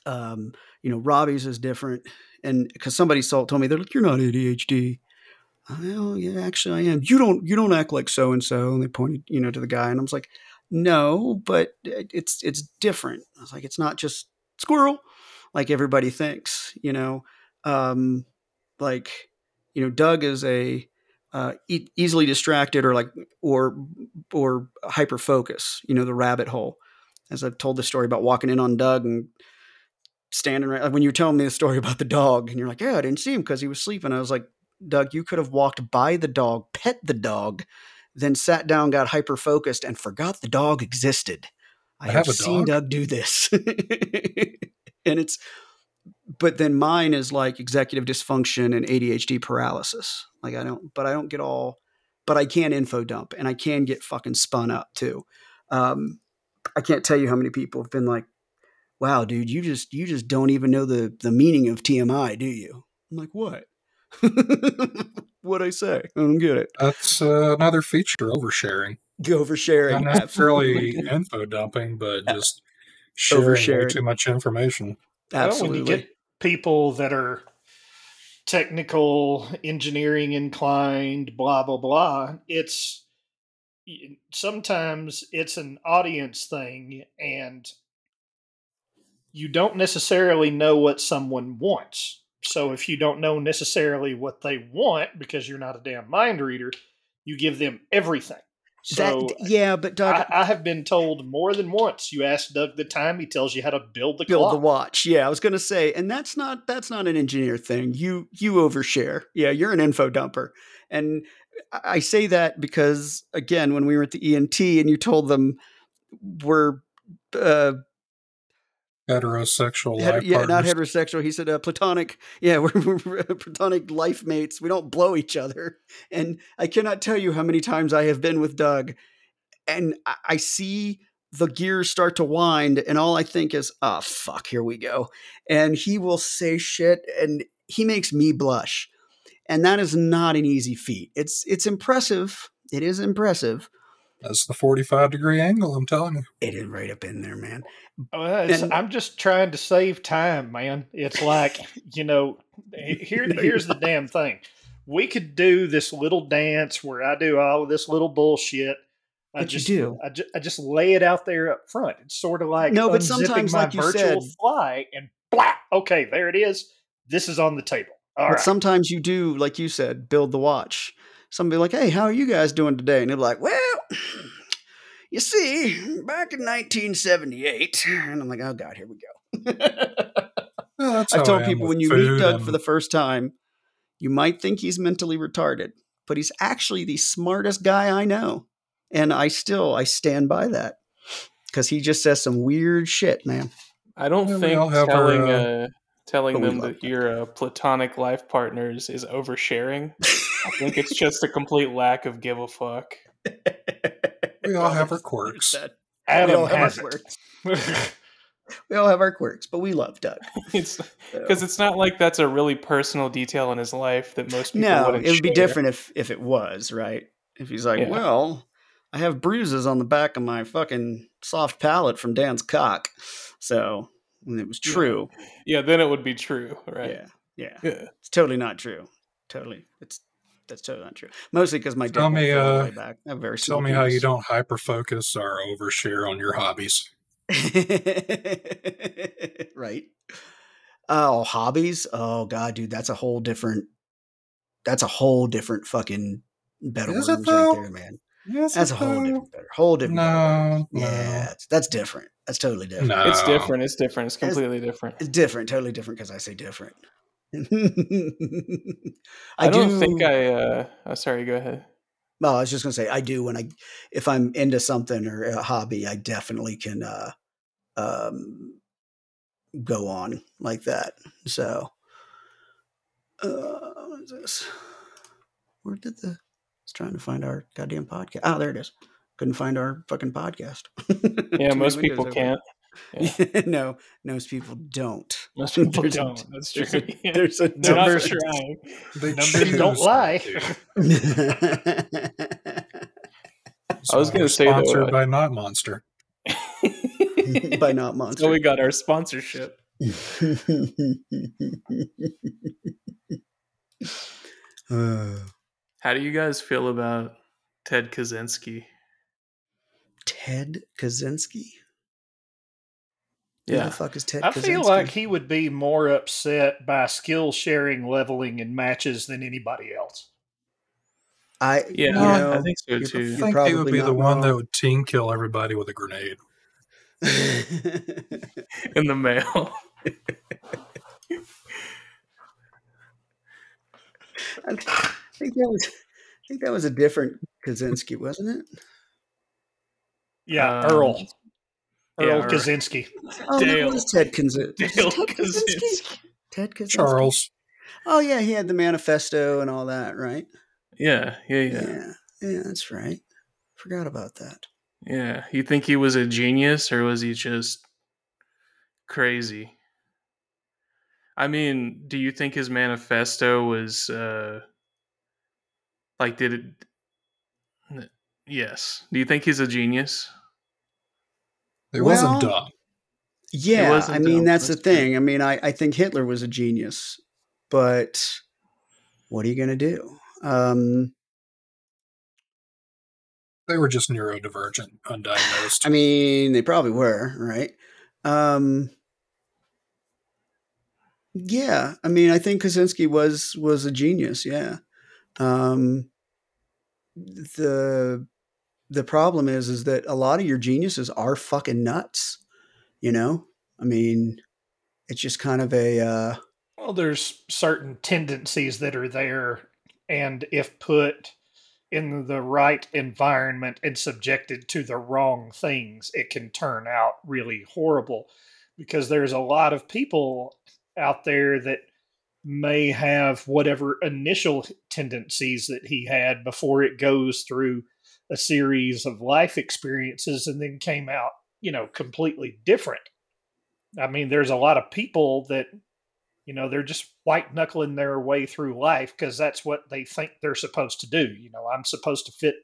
Um, you know, Robbie's is different, and because somebody told me they're like, "You're not ADHD." Well, yeah, actually, I am. You don't. You don't act like so and so. And they pointed, you know, to the guy, and I was like, "No, but it's it's different." I was like, "It's not just squirrel, like everybody thinks." You know, um, like you know, Doug is a uh, e- easily distracted or like or or hyper focus. You know, the rabbit hole. As I've told the story about walking in on Doug and standing right when you were telling me the story about the dog, and you're like, "Yeah, I didn't see him because he was sleeping." I was like, "Doug, you could have walked by the dog, pet the dog." Then sat down, got hyper focused, and forgot the dog existed. I, I have, have seen dog? Doug do this, and it's but then mine is like executive dysfunction and ADHD paralysis. Like I don't, but I don't get all, but I can info dump and I can get fucking spun up too. Um, I can't tell you how many people have been like, "Wow, dude, you just you just don't even know the the meaning of TMI, do you?" I'm like, "What? what I say? I don't get it." That's uh, another feature oversharing. Oversharing, Not necessarily info dumping, but just sharing way Oversharing. too much information. Well, when absolutely. you get people that are technical, engineering inclined, blah blah blah, it's sometimes it's an audience thing, and you don't necessarily know what someone wants. So if you don't know necessarily what they want because you're not a damn mind reader, you give them everything. So that, yeah, but Doug, I, I have been told more than once. You ask Doug the time, he tells you how to build the build clock. the watch. Yeah, I was gonna say, and that's not that's not an engineer thing. You you overshare. Yeah, you're an info dumper, and I I say that because again, when we were at the ENT and you told them we're uh, Heterosexual Het- life yeah, not heterosexual. He said uh, platonic. Yeah, we're, we're platonic life mates. We don't blow each other. And I cannot tell you how many times I have been with Doug, and I, I see the gears start to wind, and all I think is, "Oh fuck, here we go." And he will say shit, and he makes me blush, and that is not an easy feat. It's it's impressive. It is impressive. That's the 45 degree angle, I'm telling you. It is right up in there, man. Oh, well, it's, And- I'm just trying to save time, man. It's like you know, here No, here's you're the damn thing. We could do this little dance where I do all of this little bullshit. I But you just, do. I just, I just lay it out there up front. It's sort of like No, but sometimes, my like you virtual said- fly and blah. Okay, there it is. This is on the table. All but right. sometimes you do, like you said, build the watch. Somebody like, hey, how are you guys doing today? And they're like, well, you see, back in 1978. And I'm like, oh, God, here we go. Well, I've how told I people when you meet food Doug for the first time, you might think he's mentally retarded, but he's actually the smartest guy I know. And I still, I stand by that because he just says some weird shit, man. I don't Yeah, think have our, telling uh, uh, telling them love that you're uh, platonic life partners is oversharing. I think it's just a complete lack of give a fuck. We all have our quirks. Adam we all have has our quirks. We all have our quirks, but we love Doug. It's So- because it's not like that's a really personal detail in his life that most people no, wouldn't it would be different if if it was right. If he's like, Yeah. well, I have bruises on the back of my fucking soft palate from Dan's cock, so and it was true. Yeah, then it would be true, right? Yeah, yeah, Yeah. it's totally not true. Totally, it's that's totally not true. Mostly because my dick Tell me, fit all the uh, way back. I have very Tell small me how you don't hyper focus or overshare on your hobbies. right. Oh, hobbies. Oh god, dude, that's a whole different. That's a whole different fucking better Is worms it, right there, man. Yes, That's a whole different, better, whole different. better worms. No, Yeah, no, that's different. That's totally different. no. It's different. It's different. It's completely different. It's different, totally different because I say different. I, I, don't do think I. uh oh, Sorry, go ahead. Well, I was just gonna say I do when I if I'm into something or a hobby, I definitely can uh um go on like that. So uh what is this? Where did the I was trying to find our goddamn podcast. Oh, there it is. Couldn't find our fucking podcast. Yeah, most people windows can't. open. no, most people don't. Most people There's don't. That's true. There's a, Yeah. there's a They're not Numbers- trying. They Numbers don't lie. to. I was gonna say, sponsored uh, by Not Monster. By not monster. So we got our sponsorship. Uh, How do you guys feel about Ted Kaczynski? Ted Kaczynski? Who Yeah. the fuck is Ted I Kaczynski? feel like he would be more upset by skill sharing leveling in matches than anybody else. I Yeah, you know, I think so you're- I too. you're think he would be the not one that would team kill everybody with a grenade. In the mail. I think that was I think that was a different Kaczynski, wasn't it? Yeah, Um, Earl. Earl yeah, Kaczynski. Oh, Dale. that was Ted Kaczynski. Dale Ted Kaczynski. Ted Kaczynski. Charles. Oh yeah, he had the manifesto and all that, right? Yeah, yeah, yeah, Yeah, yeah, that's right. Forgot about that. yeah. You think he was a genius or was he just crazy? I mean, do you think his manifesto was uh like did it Yes. Do you think he's a genius? It wasn't Well, dumb. Yeah, wasn't I mean dumb, that's, that's the thing. I mean, I, I think Hitler was a genius, but what are you going to do? Um, They were just neurodivergent, undiagnosed. I mean, they probably were, right? Um, yeah, I mean, I think Kaczynski was was a genius. Yeah. Um, the the problem is is that a lot of your geniuses are fucking nuts. You know, I mean, it's just kind of a uh, Well, there's certain tendencies that are there, and if put in the right environment and subjected to the wrong things, it can turn out really horrible. because there's a lot of people out there that may have whatever initial tendencies that he had before it goes through a series of life experiences and then came out, you know, completely different. I mean, there's a lot of people that, you know, they're just white knuckling their way through life because that's what they think they're supposed to do. You know, I'm supposed to fit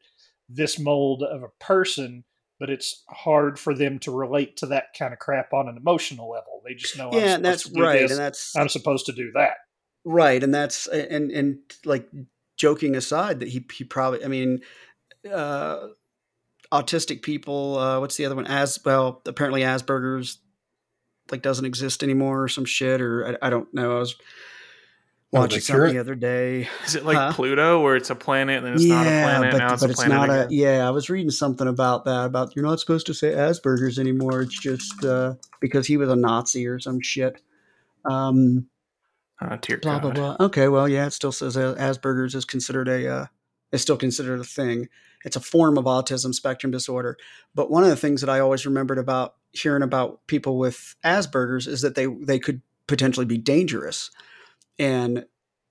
this mold of a person, but it's hard for them to relate to that kind of crap on an emotional level. They just know, yeah, I'm that's right, this, and that's I'm supposed to do that. Right, and that's and and like joking aside that he he probably, I mean, uh, autistic people. Uh, what's the other one? As well, apparently Asperger's like doesn't exist anymore or some shit, or I, I don't know. I was Oh, watching they something it? the other day. Is it like Huh? Pluto, where it's a planet and then it's not a planet? but, now it's but a it's planet not a. Yeah, I was reading something about that. About you're not supposed to say Asperger's anymore. It's just uh, because he was a Nazi or some shit. Um, Dear blah God. blah blah. Okay, well, yeah, it still says uh, Asperger's is considered a uh, is still considered a thing. It's a form of autism spectrum disorder. But one of the things that I always remembered about hearing about people with Asperger's is that they they could potentially be dangerous, and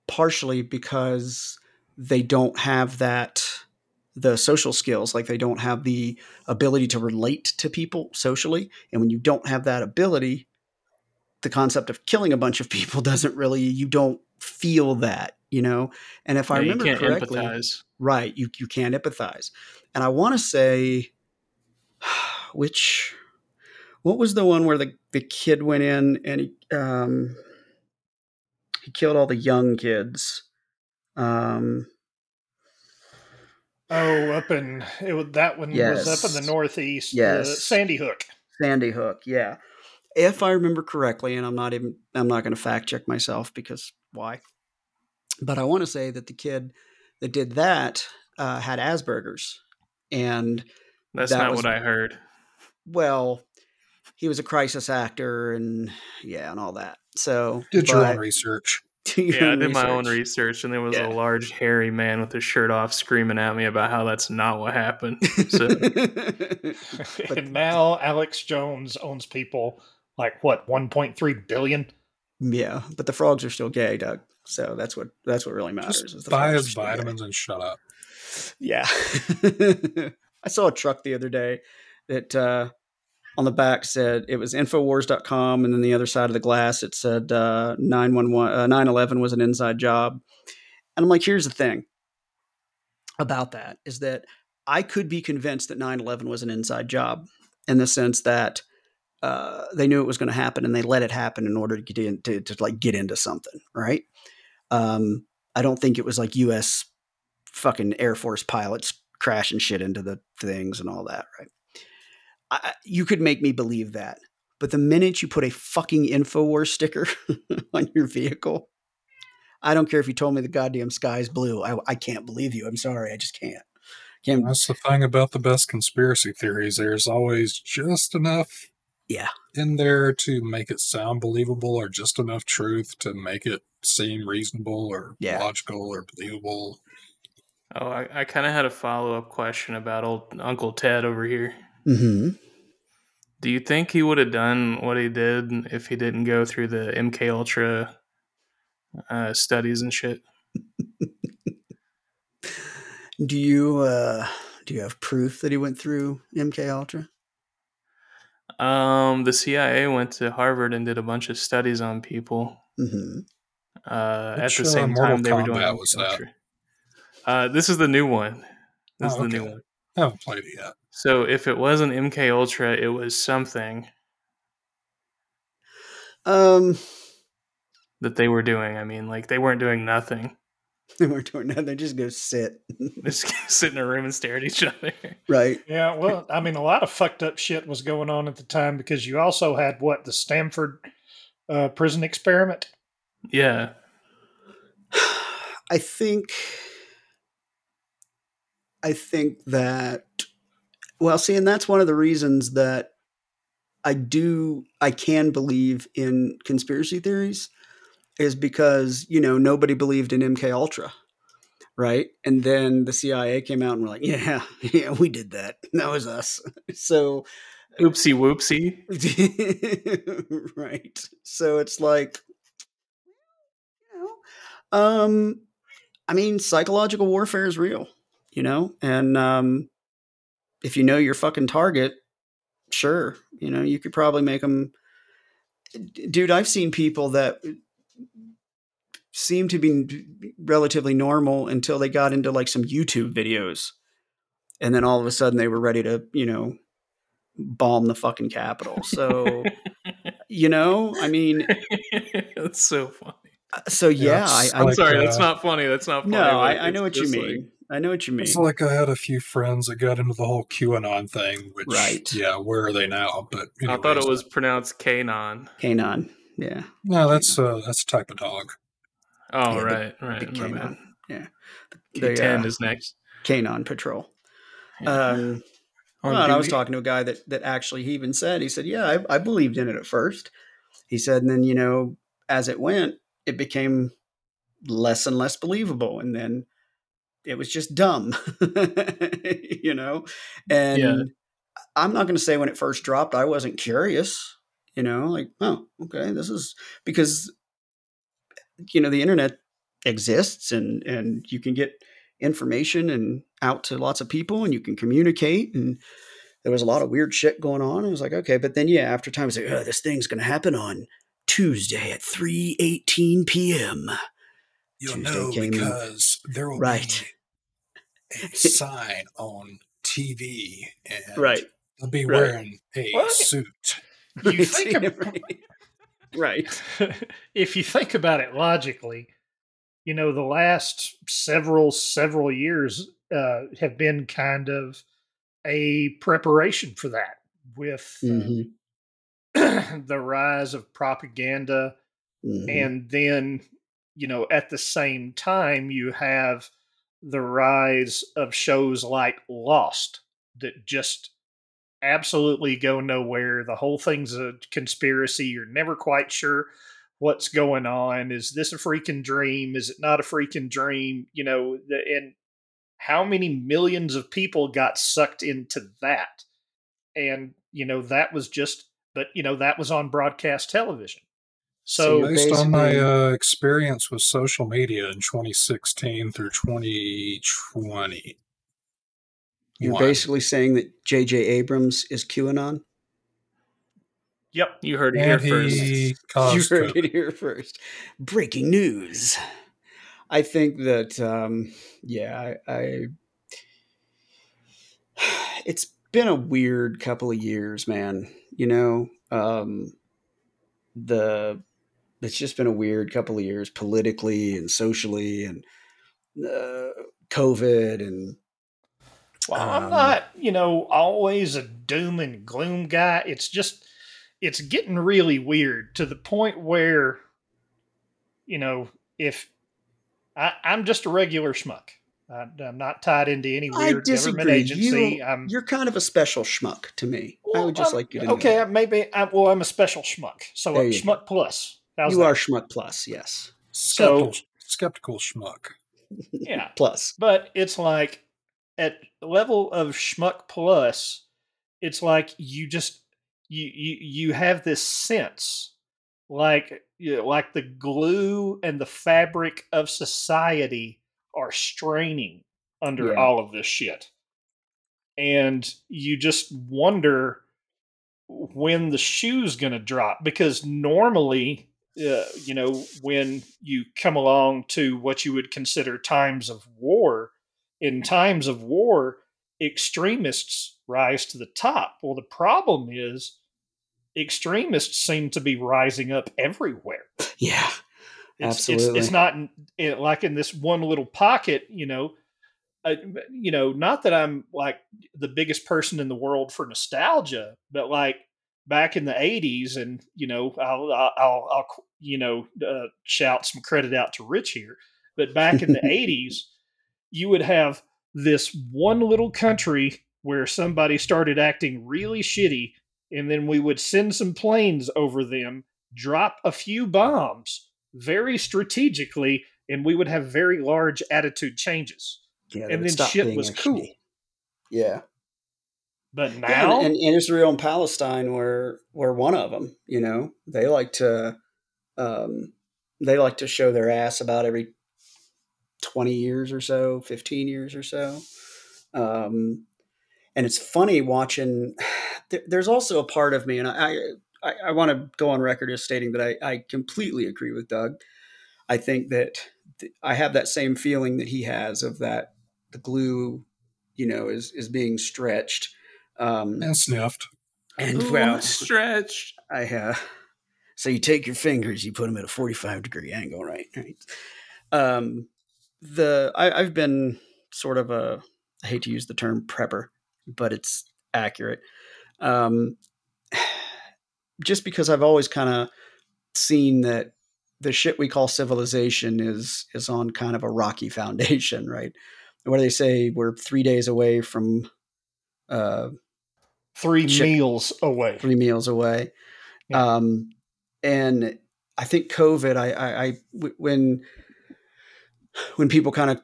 partially because they don't have that the social skills like they don't have the ability to relate to people socially and when you don't have that ability the concept of killing a bunch of people doesn't really you don't feel that you know and if i Yeah, you remember can't correctly empathize. right you you can't empathize and i want to say which what was the one where the the kid went in and he um he killed all the young kids um Oh, up in it that one was up in the northeast. uh, Yes. Sandy Hook. Sandy Hook, yeah. If I remember correctly, and I'm not even I'm not going to fact check myself because why? But I want to say that the kid that did that uh, had Asperger's, and That's that not was- what I heard. well, he was a crisis actor, and yeah, and all that. So Did your own research. do your Yeah, I own did my own research. research, and there was Yeah. a large hairy man with his shirt off screaming at me about how that's not what happened. So But- and now Alex Jones owns people like what 1.3 billion. yeah, but the frogs are still gay, Doug. So that's what that's what really matters. is the buy his still gay. vitamins and shut up. Yeah. I saw a truck the other day that uh, on the back said it was Infowars.com, and then the other side of the glass it said uh, 911, uh, 911 was an inside job. And I'm like, here's the thing about that is that I could be convinced that 911 was an inside job in the sense that uh, they knew it was going to happen and they let it happen in order to get in to, to like get into something, right? Um, I don't think it was like U.S. fucking Air Force pilots crashing shit into the things and all that, right? I, you could make me believe that, but the minute you put a fucking Infowars sticker on your vehicle, I don't care if you told me the goddamn sky's blue. I, I can't believe you. I'm sorry, I just can't. Can't. That's the thing about the best conspiracy theories. There's always just enough Yeah. in there to make it sound believable or just enough truth to make it seem reasonable or Yeah. logical or believable. Oh, I, I kind of had a follow up question about old Uncle Ted over here. hmm Do you think he would have done what he did if he didn't go through the MK Ultra uh, studies and shit? Do you uh, do you have proof that he went through MK Ultra? Um, the CIA went to Harvard and did a bunch of studies on people. hmm Uh, at Which, the uh, same Mortal time, they were doing Kombat was that? Uh, this is the new one. This Oh, is the new one. I haven't played it yet. So if it wasn't MK Ultra, it was something Um, that they were doing. I mean, like they weren't doing nothing. They weren't doing that. They just go sit. They just sit in a room and stare at each other. right. Yeah, well, I mean, a lot of fucked up shit was going on at the time because you also had what the Stanford uh, prison experiment. Yeah. I think I think that well, see, and that's one of the reasons that I do I can believe in conspiracy theories is because, you know, nobody believed in MK Ultra. Right? And then the CIA came out and were like, Yeah, yeah, we did that. That was us. So Oopsie whoopsie. right. So it's like, you know, um, I mean, psychological warfare is real, you know, and um, if you know your fucking target, sure, you know, you could probably make them. Dude, I've seen people that seem to be relatively normal until they got into like some YouTube videos. And then all of a sudden they were ready to, you know, bomb the fucking Capitol. So, you know, I mean, that's so funny. so yeah, I, it's I, I'm like, sorry, uh, that's not funny. That's not funny. no, I, I know what you just mean. I know what you mean. It's like I had a few friends that got into the whole QAnon thing, which, Right. yeah, where are they now? But I thought it was pronounced Kanon. Canon. Yeah. no, that's uh, that's a type of dog. Oh, Yeah, the- right, right. Big my bad. Canon. Yeah. K10 The, uh, is next. Canon Patrol. Yeah. Um, Well, and I was talking to a guy that that actually he even said he said, "Yeah, I, I believed in it at first. He said, and then you know, as it went, it became less and less believable, and then it was just dumb, you know. And Yeah. I'm not going to say when it first dropped, I wasn't curious, you know, like, oh, okay, this is because you know the internet exists, and and you can get information and out to lots of people and you can communicate and there was a lot of weird shit going on. I was like, okay, but then yeah, after time it's like, oh, this thing's gonna happen on Tuesday at three eighteen PM. You'll Tuesday know came in. because there will Right. be a sign on TV, and right. they'll be Right. wearing a What? suit. You think ab- right. if you think about it logically, you know, the last several several years uh, have been kind of a preparation for that with uh, Mhm. the rise of propaganda Mhm. and then you know at the same time you have the rise of shows like lost that just absolutely go nowhere. The whole thing's a conspiracy. You're never quite sure what's going on. Is this a freaking dream? Is it not a freaking dream? You know the, and how many millions of people got sucked into that? And you know that was just but you know that was on broadcast television. So So Based on my uh, experience with social media in 2016 through 2020, You're one. basically saying that J.J. Abrams is QAnon. yep You heard it here and first. he caused you heard COVID. it here first. Breaking news. I think that um, yeah, I, I it's been a weird couple of years, man. You know, um, the it's just been a weird couple of years politically and socially and uh, COVID and Well, I'm Um, not, you know, always a doom and gloom guy. It's just, it's getting really weird to the point where, you know, if I, I'm just a regular schmuck, I, I'm not tied into any I weird government agency. You, I'm you're kind of a special schmuck to me. I would just I'm- like you to okay, that. maybe. I'm, well, I'm a special schmuck, so There a you go. schmuck plus. How's you that? are schmuck plus, yes. Skeptical, skeptical schmuck. Yeah. plus. but it's like at level of schmuck plus it's like you just you you, you have this sense like you know, like the glue and the fabric of society are straining under Yeah. all of this shit and you just wonder when the shoe's going to drop because normally uh, you know when you come along to what you would consider times of war in times of war extremists rise to the top well the problem is extremists seem to be rising up everywhere Yeah. it's, Absolutely. It's, it's not in, like in this one little pocket, you know. Uh, you know, not that I'm like the biggest person in the world for nostalgia, but like back in the '80s, and you know, I'll I'll, I'll, I'll you know uh, shout some credit out to Rich here. But back in the '80s, you would have this one little country where somebody started acting really shitty, and then we would send some planes over them, drop a few bombs very strategically, and we would have very large attitude changes. Yeah, and then shit was actually- cool. Yeah. But Yeah, now, and, and, and Israel and Palestine were were one of them. You know, they like to um, they like to show their ass about every twenty years or so, fifteen years or so. Um, and it's funny watching. There, there's also a part of me, and I I, I want to go on record as stating that I, I completely agree with Doug. I think that th- I have that same feeling that he has of that the glue, you know, is is being stretched. Um, And sniffed. and Ooh, well, stretched. I uh, so you take your fingers, you put them at a forty-five degree angle, right? Right. Um, the I, I've been sort of a I hate to use the term prepper, but it's accurate. Um, just because I've always kind of seen that the shit we call civilization is is on kind of a rocky foundation, right? What do they say? We're three days away from uh, three Shit. meals away. three meals away. Yeah. Um, and I think COVID, I I when, when people kind of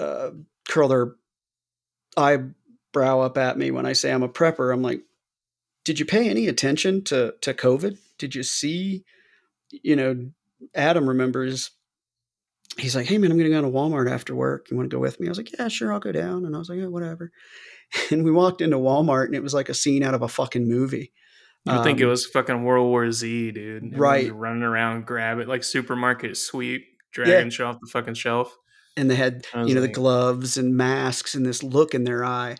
uh, curl their eyebrow up at me when I say I'm a prepper, I'm like, did you pay any attention to, to COVID? Did you see, you know, Adam remembers he's like, Hey man, I'm going to go to Walmart after work. You want to go with me? I was like, yeah, sure. I'll go down. And I was like, yeah, whatever. And we walked into Walmart and it was like a scene out of a fucking movie. You would think it Um, was fucking World War Z, dude. Right. Running around, grab it like supermarket sweep, dragging shit off the fucking shelf. and they had you know like- the gloves and masks and this look in their eye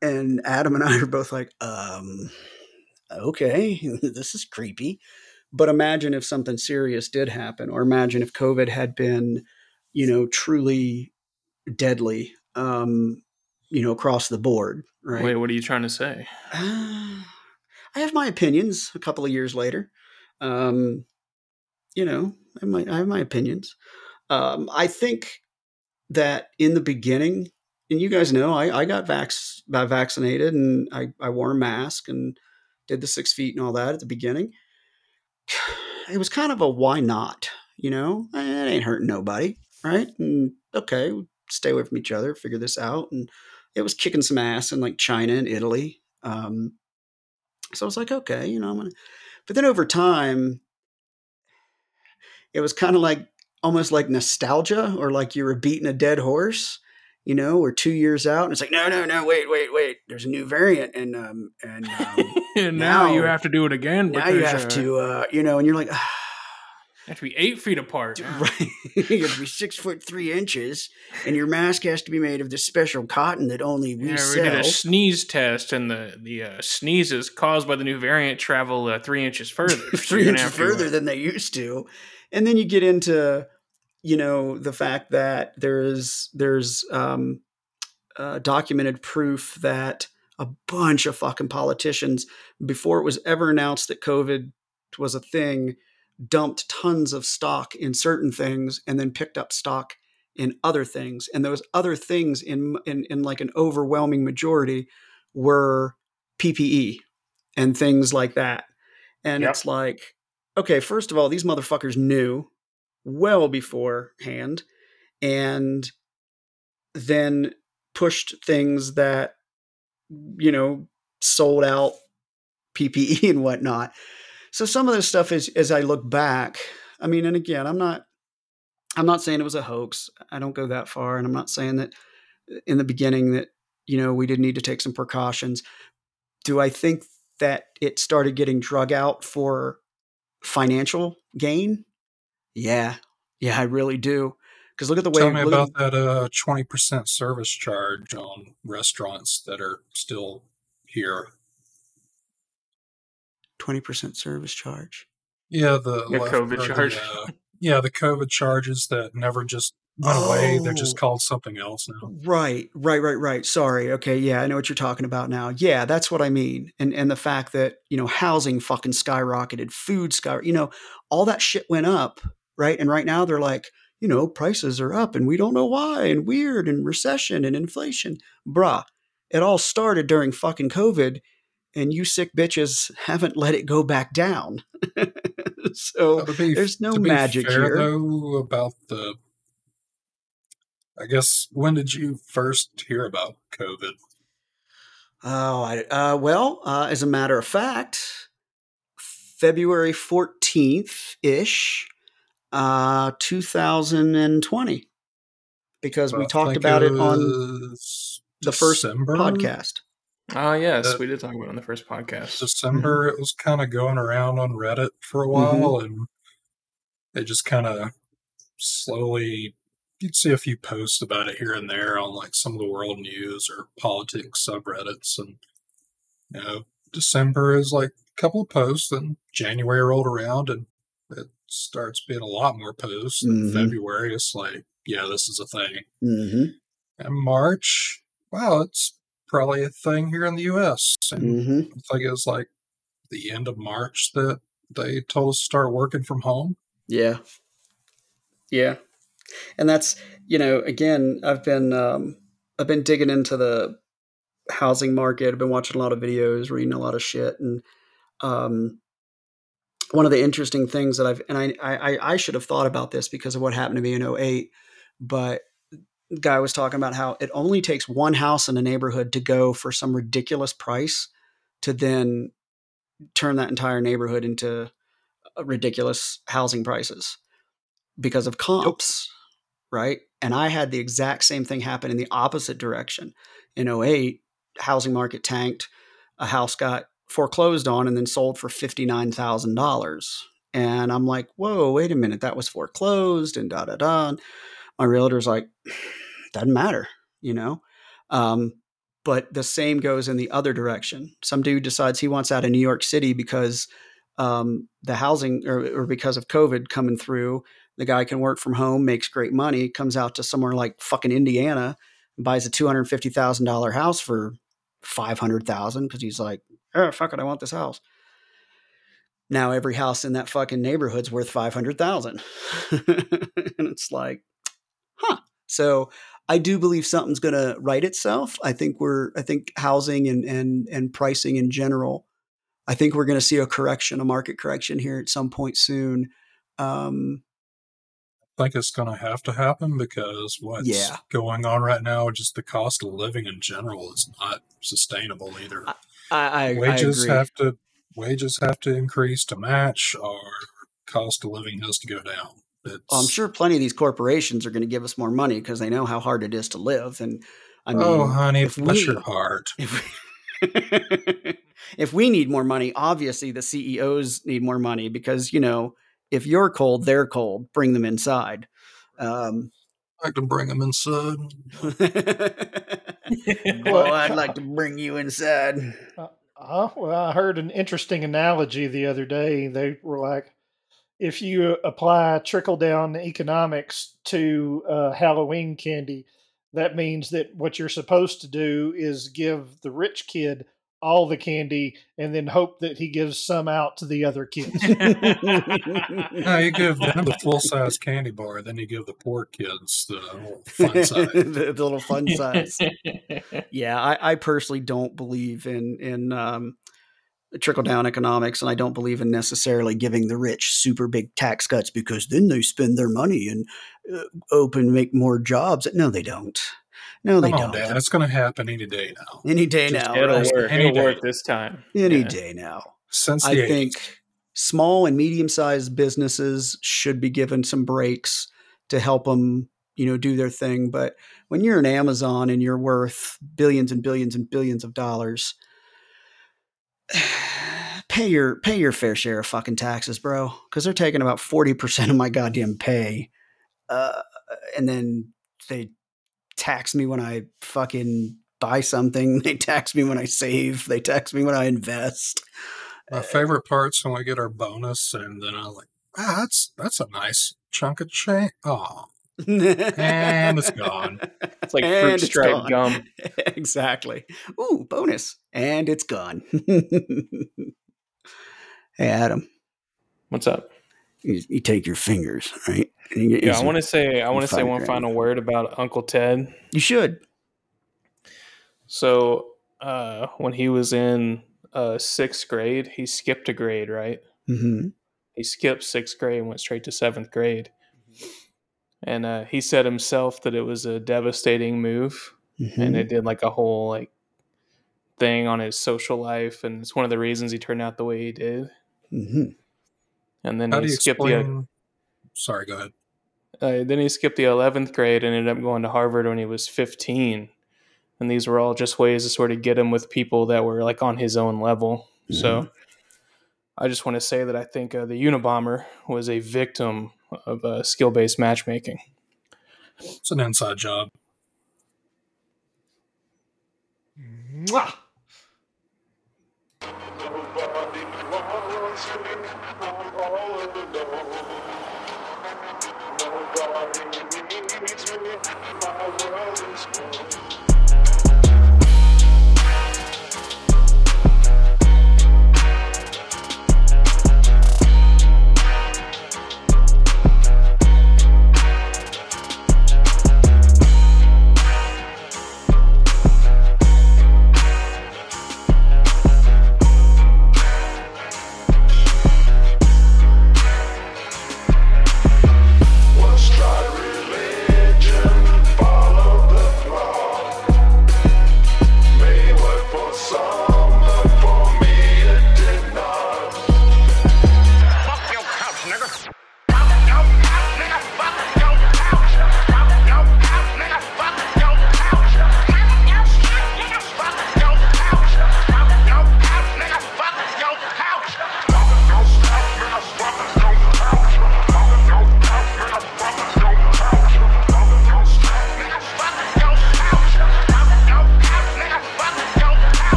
and adam and i are both like um okay this is creepy but imagine if something serious did happen or imagine if covid had been you know truly deadly um you know across the board right Wait, what are you trying to say? I have my opinions a couple of years later. Um, you know, I have my, I have my opinions. Um, I think that in the beginning, and you guys know, I, I got vax, vaccinated and I, I wore a mask and did the six feet and all that at the beginning. It was kind of a why not, you know, it ain't hurting nobody, right? And okay, stay away from each other, figure this out. And it was kicking some ass in like China and Italy. Um, so I was like, okay, you know, I'm gonna. But then over time, it was kind of like almost like nostalgia, or like you were beating a dead horse. You know, we're two years out, and it's like, no, no, no, wait, wait, wait. There's a new variant, and um, and um, And now, you have to do it again. now you have uh, to, uh, you know, and you're like, ah, have to be eight feet apart. right? you have to be six foot three inches, and your mask has to be made of this special cotton that only we Yeah, we did a sneeze test, and the the uh, sneezes caused by the new variant travel uh, three inches further. Three inches uh, further than they used to and then you get into you know the fact that there's there's um, uh, documented proof that a bunch of fucking politicians before it was ever announced that covid was a thing dumped tons of stock in certain things and then picked up stock in other things. And those other things in in, in like an overwhelming majority were ppe and things like that. And Yep. it's like okay first of all these motherfuckers knew well beforehand and then pushed things that you know sold out ppe and whatnot so some of this stuff is as i look back i mean and again i'm not i'm not saying it was a hoax. I don't go that far and i'm not saying that in the beginning that you know we didn't need to take some precautions. Do i think that it started getting drug out for financial gain? Yeah. Yeah i really do. Because look at the way Tell me look at- about that uh twenty percent service charge on restaurants that are still here. 20% service charge. Yeah, the, The left- COVID or the, charge. uh, yeah, the COVID charges that never just went away. They're just Oh. called something else now. Right, right, right, right. Sorry. Okay, yeah, I know what you're talking about now. Yeah, that's what I mean. And and the fact that, you know, housing fucking skyrocketed, food sky, you know, all that shit went up, right? And right now they're like, you know, prices are up and we don't know why and weird and recession and inflation. Bruh, it all started during fucking COVID and you sick bitches haven't let it go back down. so be, there's no magic fair, here. though about the. I guess when did you first hear about COVID? Oh, I, uh, well, uh, as a matter of fact, February 14th ish, uh, 2020, because we talked about it on the first December? podcast. Ah, yes, Uh, we did talk about it on the first podcast. December. It was kind of going around on Reddit for a Mhm. while, and it just kind of slowly. You'd see a few posts about it here and there on like some of the world news or politics subreddits, and you know, December is like a couple of posts, and January rolled around, and it starts being a lot more posts. And Mhm. February, it's like, yeah, this is a thing. Mm-hmm. And March, wow, it's probably a thing here in the U.S. Mm-hmm. I think it was like the end of March that they told us to start working from home. Yeah. Yeah. And that's, you know, again, I've been um I've been digging into the housing market. I've been watching a lot of videos, reading a lot of shit and um one of the interesting things that I've and I I I should have thought about this because of what happened to me in 08, but guy was talking about how it only takes one house in a neighborhood to go for some ridiculous price to then turn that entire neighborhood into uh, ridiculous housing prices because of comps, right? And I had the exact same thing happen in the opposite direction. In 08, housing market tanked, a house got foreclosed on and then sold for $59,000. And I'm like, whoa, wait a minute, that was foreclosed and da da da. My realtor's like, doesn't matter, you know? Um, but the same goes in the other direction. Some dude decides he wants out of New York City because um, the housing or, or because of COVID coming through, the guy can work from home, makes great money, comes out to somewhere like fucking Indiana, and buys a two hundred fifty thousand dollar house for five hundred thousand because he's like, oh fuck it, I want this house. Now every house in that fucking neighborhood's worth five hundred thousand, and it's like, huh. So I do believe something's going to right itself. I think we're, I think housing and and and pricing in general. I think we're going to see a correction, a market correction here at some point soon. Um, I think it's going to have to happen because what's Yeah. going on right now, just the cost of living in general, is not sustainable either. I, I, wages I agree. have to wages have to increase to match, or cost of living has to go down. It's, Well, I'm sure plenty of these corporations are going to give us more money because they know how hard it is to live. And I mean, oh, honey, if bless we- your heart. if we, if we need more money, obviously the CEOs need more money because you know if you're cold, they're cold. Bring them inside. Um, I can bring them inside. well, I'd like to bring you inside. Uh, well, I heard an interesting analogy the other day. They were like, if you apply trickle down economics to uh, Halloween candy, that means that what you're supposed to do is give the rich kid all the candy and then hope that he gives some out to the other kids. No, you give them the full size candy bar, then you give the poor kids the little fun size. the, the little fun size. yeah, I, I personally don't believe in in um, trickle down economics, and I don't believe in necessarily giving the rich super big tax cuts because then they spend their money and uh, open make more jobs. No, they don't. No, they Come on, don't. Dad. It's going to happen any day now. Any day Just now, It'll right? work. Any It'll work day. this time. Any Yeah. day now. Since the I 80s. think small and medium sized businesses should be given some breaks to help them, you know, do their thing. But when you're an Amazon and you're worth billions and billions and billions of dollars, pay your pay your fair share of fucking taxes, bro, because they're taking about forty percent of my goddamn pay, uh, and then they tax me when I fucking buy something. They tax me when I save. They tax me when I invest. My favorite part's when we get our bonus, and then I'm like, ah, that's that's a nice chunk of change. Oh, and it's gone. It's like fruit stripe gum. exactly. Ooh, bonus. And it's gone. hey, Adam, What's up? you, you take your fingers, right? You, Yeah, I want to say I want to say one your final word about Uncle Ted. You should. So uh, when he was in uh, sixth grade, he skipped a grade, right? hmm He skipped sixth grade and went straight to seventh grade. And uh, he said himself that it was a devastating move, Mm-hmm. and it did like a whole like thing on his social life, and it's one of the reasons he turned out the way he did. hmm And then How he do you skipped explain? Sorry, go ahead. the uh, then he skipped the eleventh grade and ended up going to Harvard when he was fifteen. And these were all just ways to sort of get him with people that were like on his own level. So I just want to say that I think uh, the Unabomber was a victim of uh, skill based matchmaking. It's an inside job. Mwah!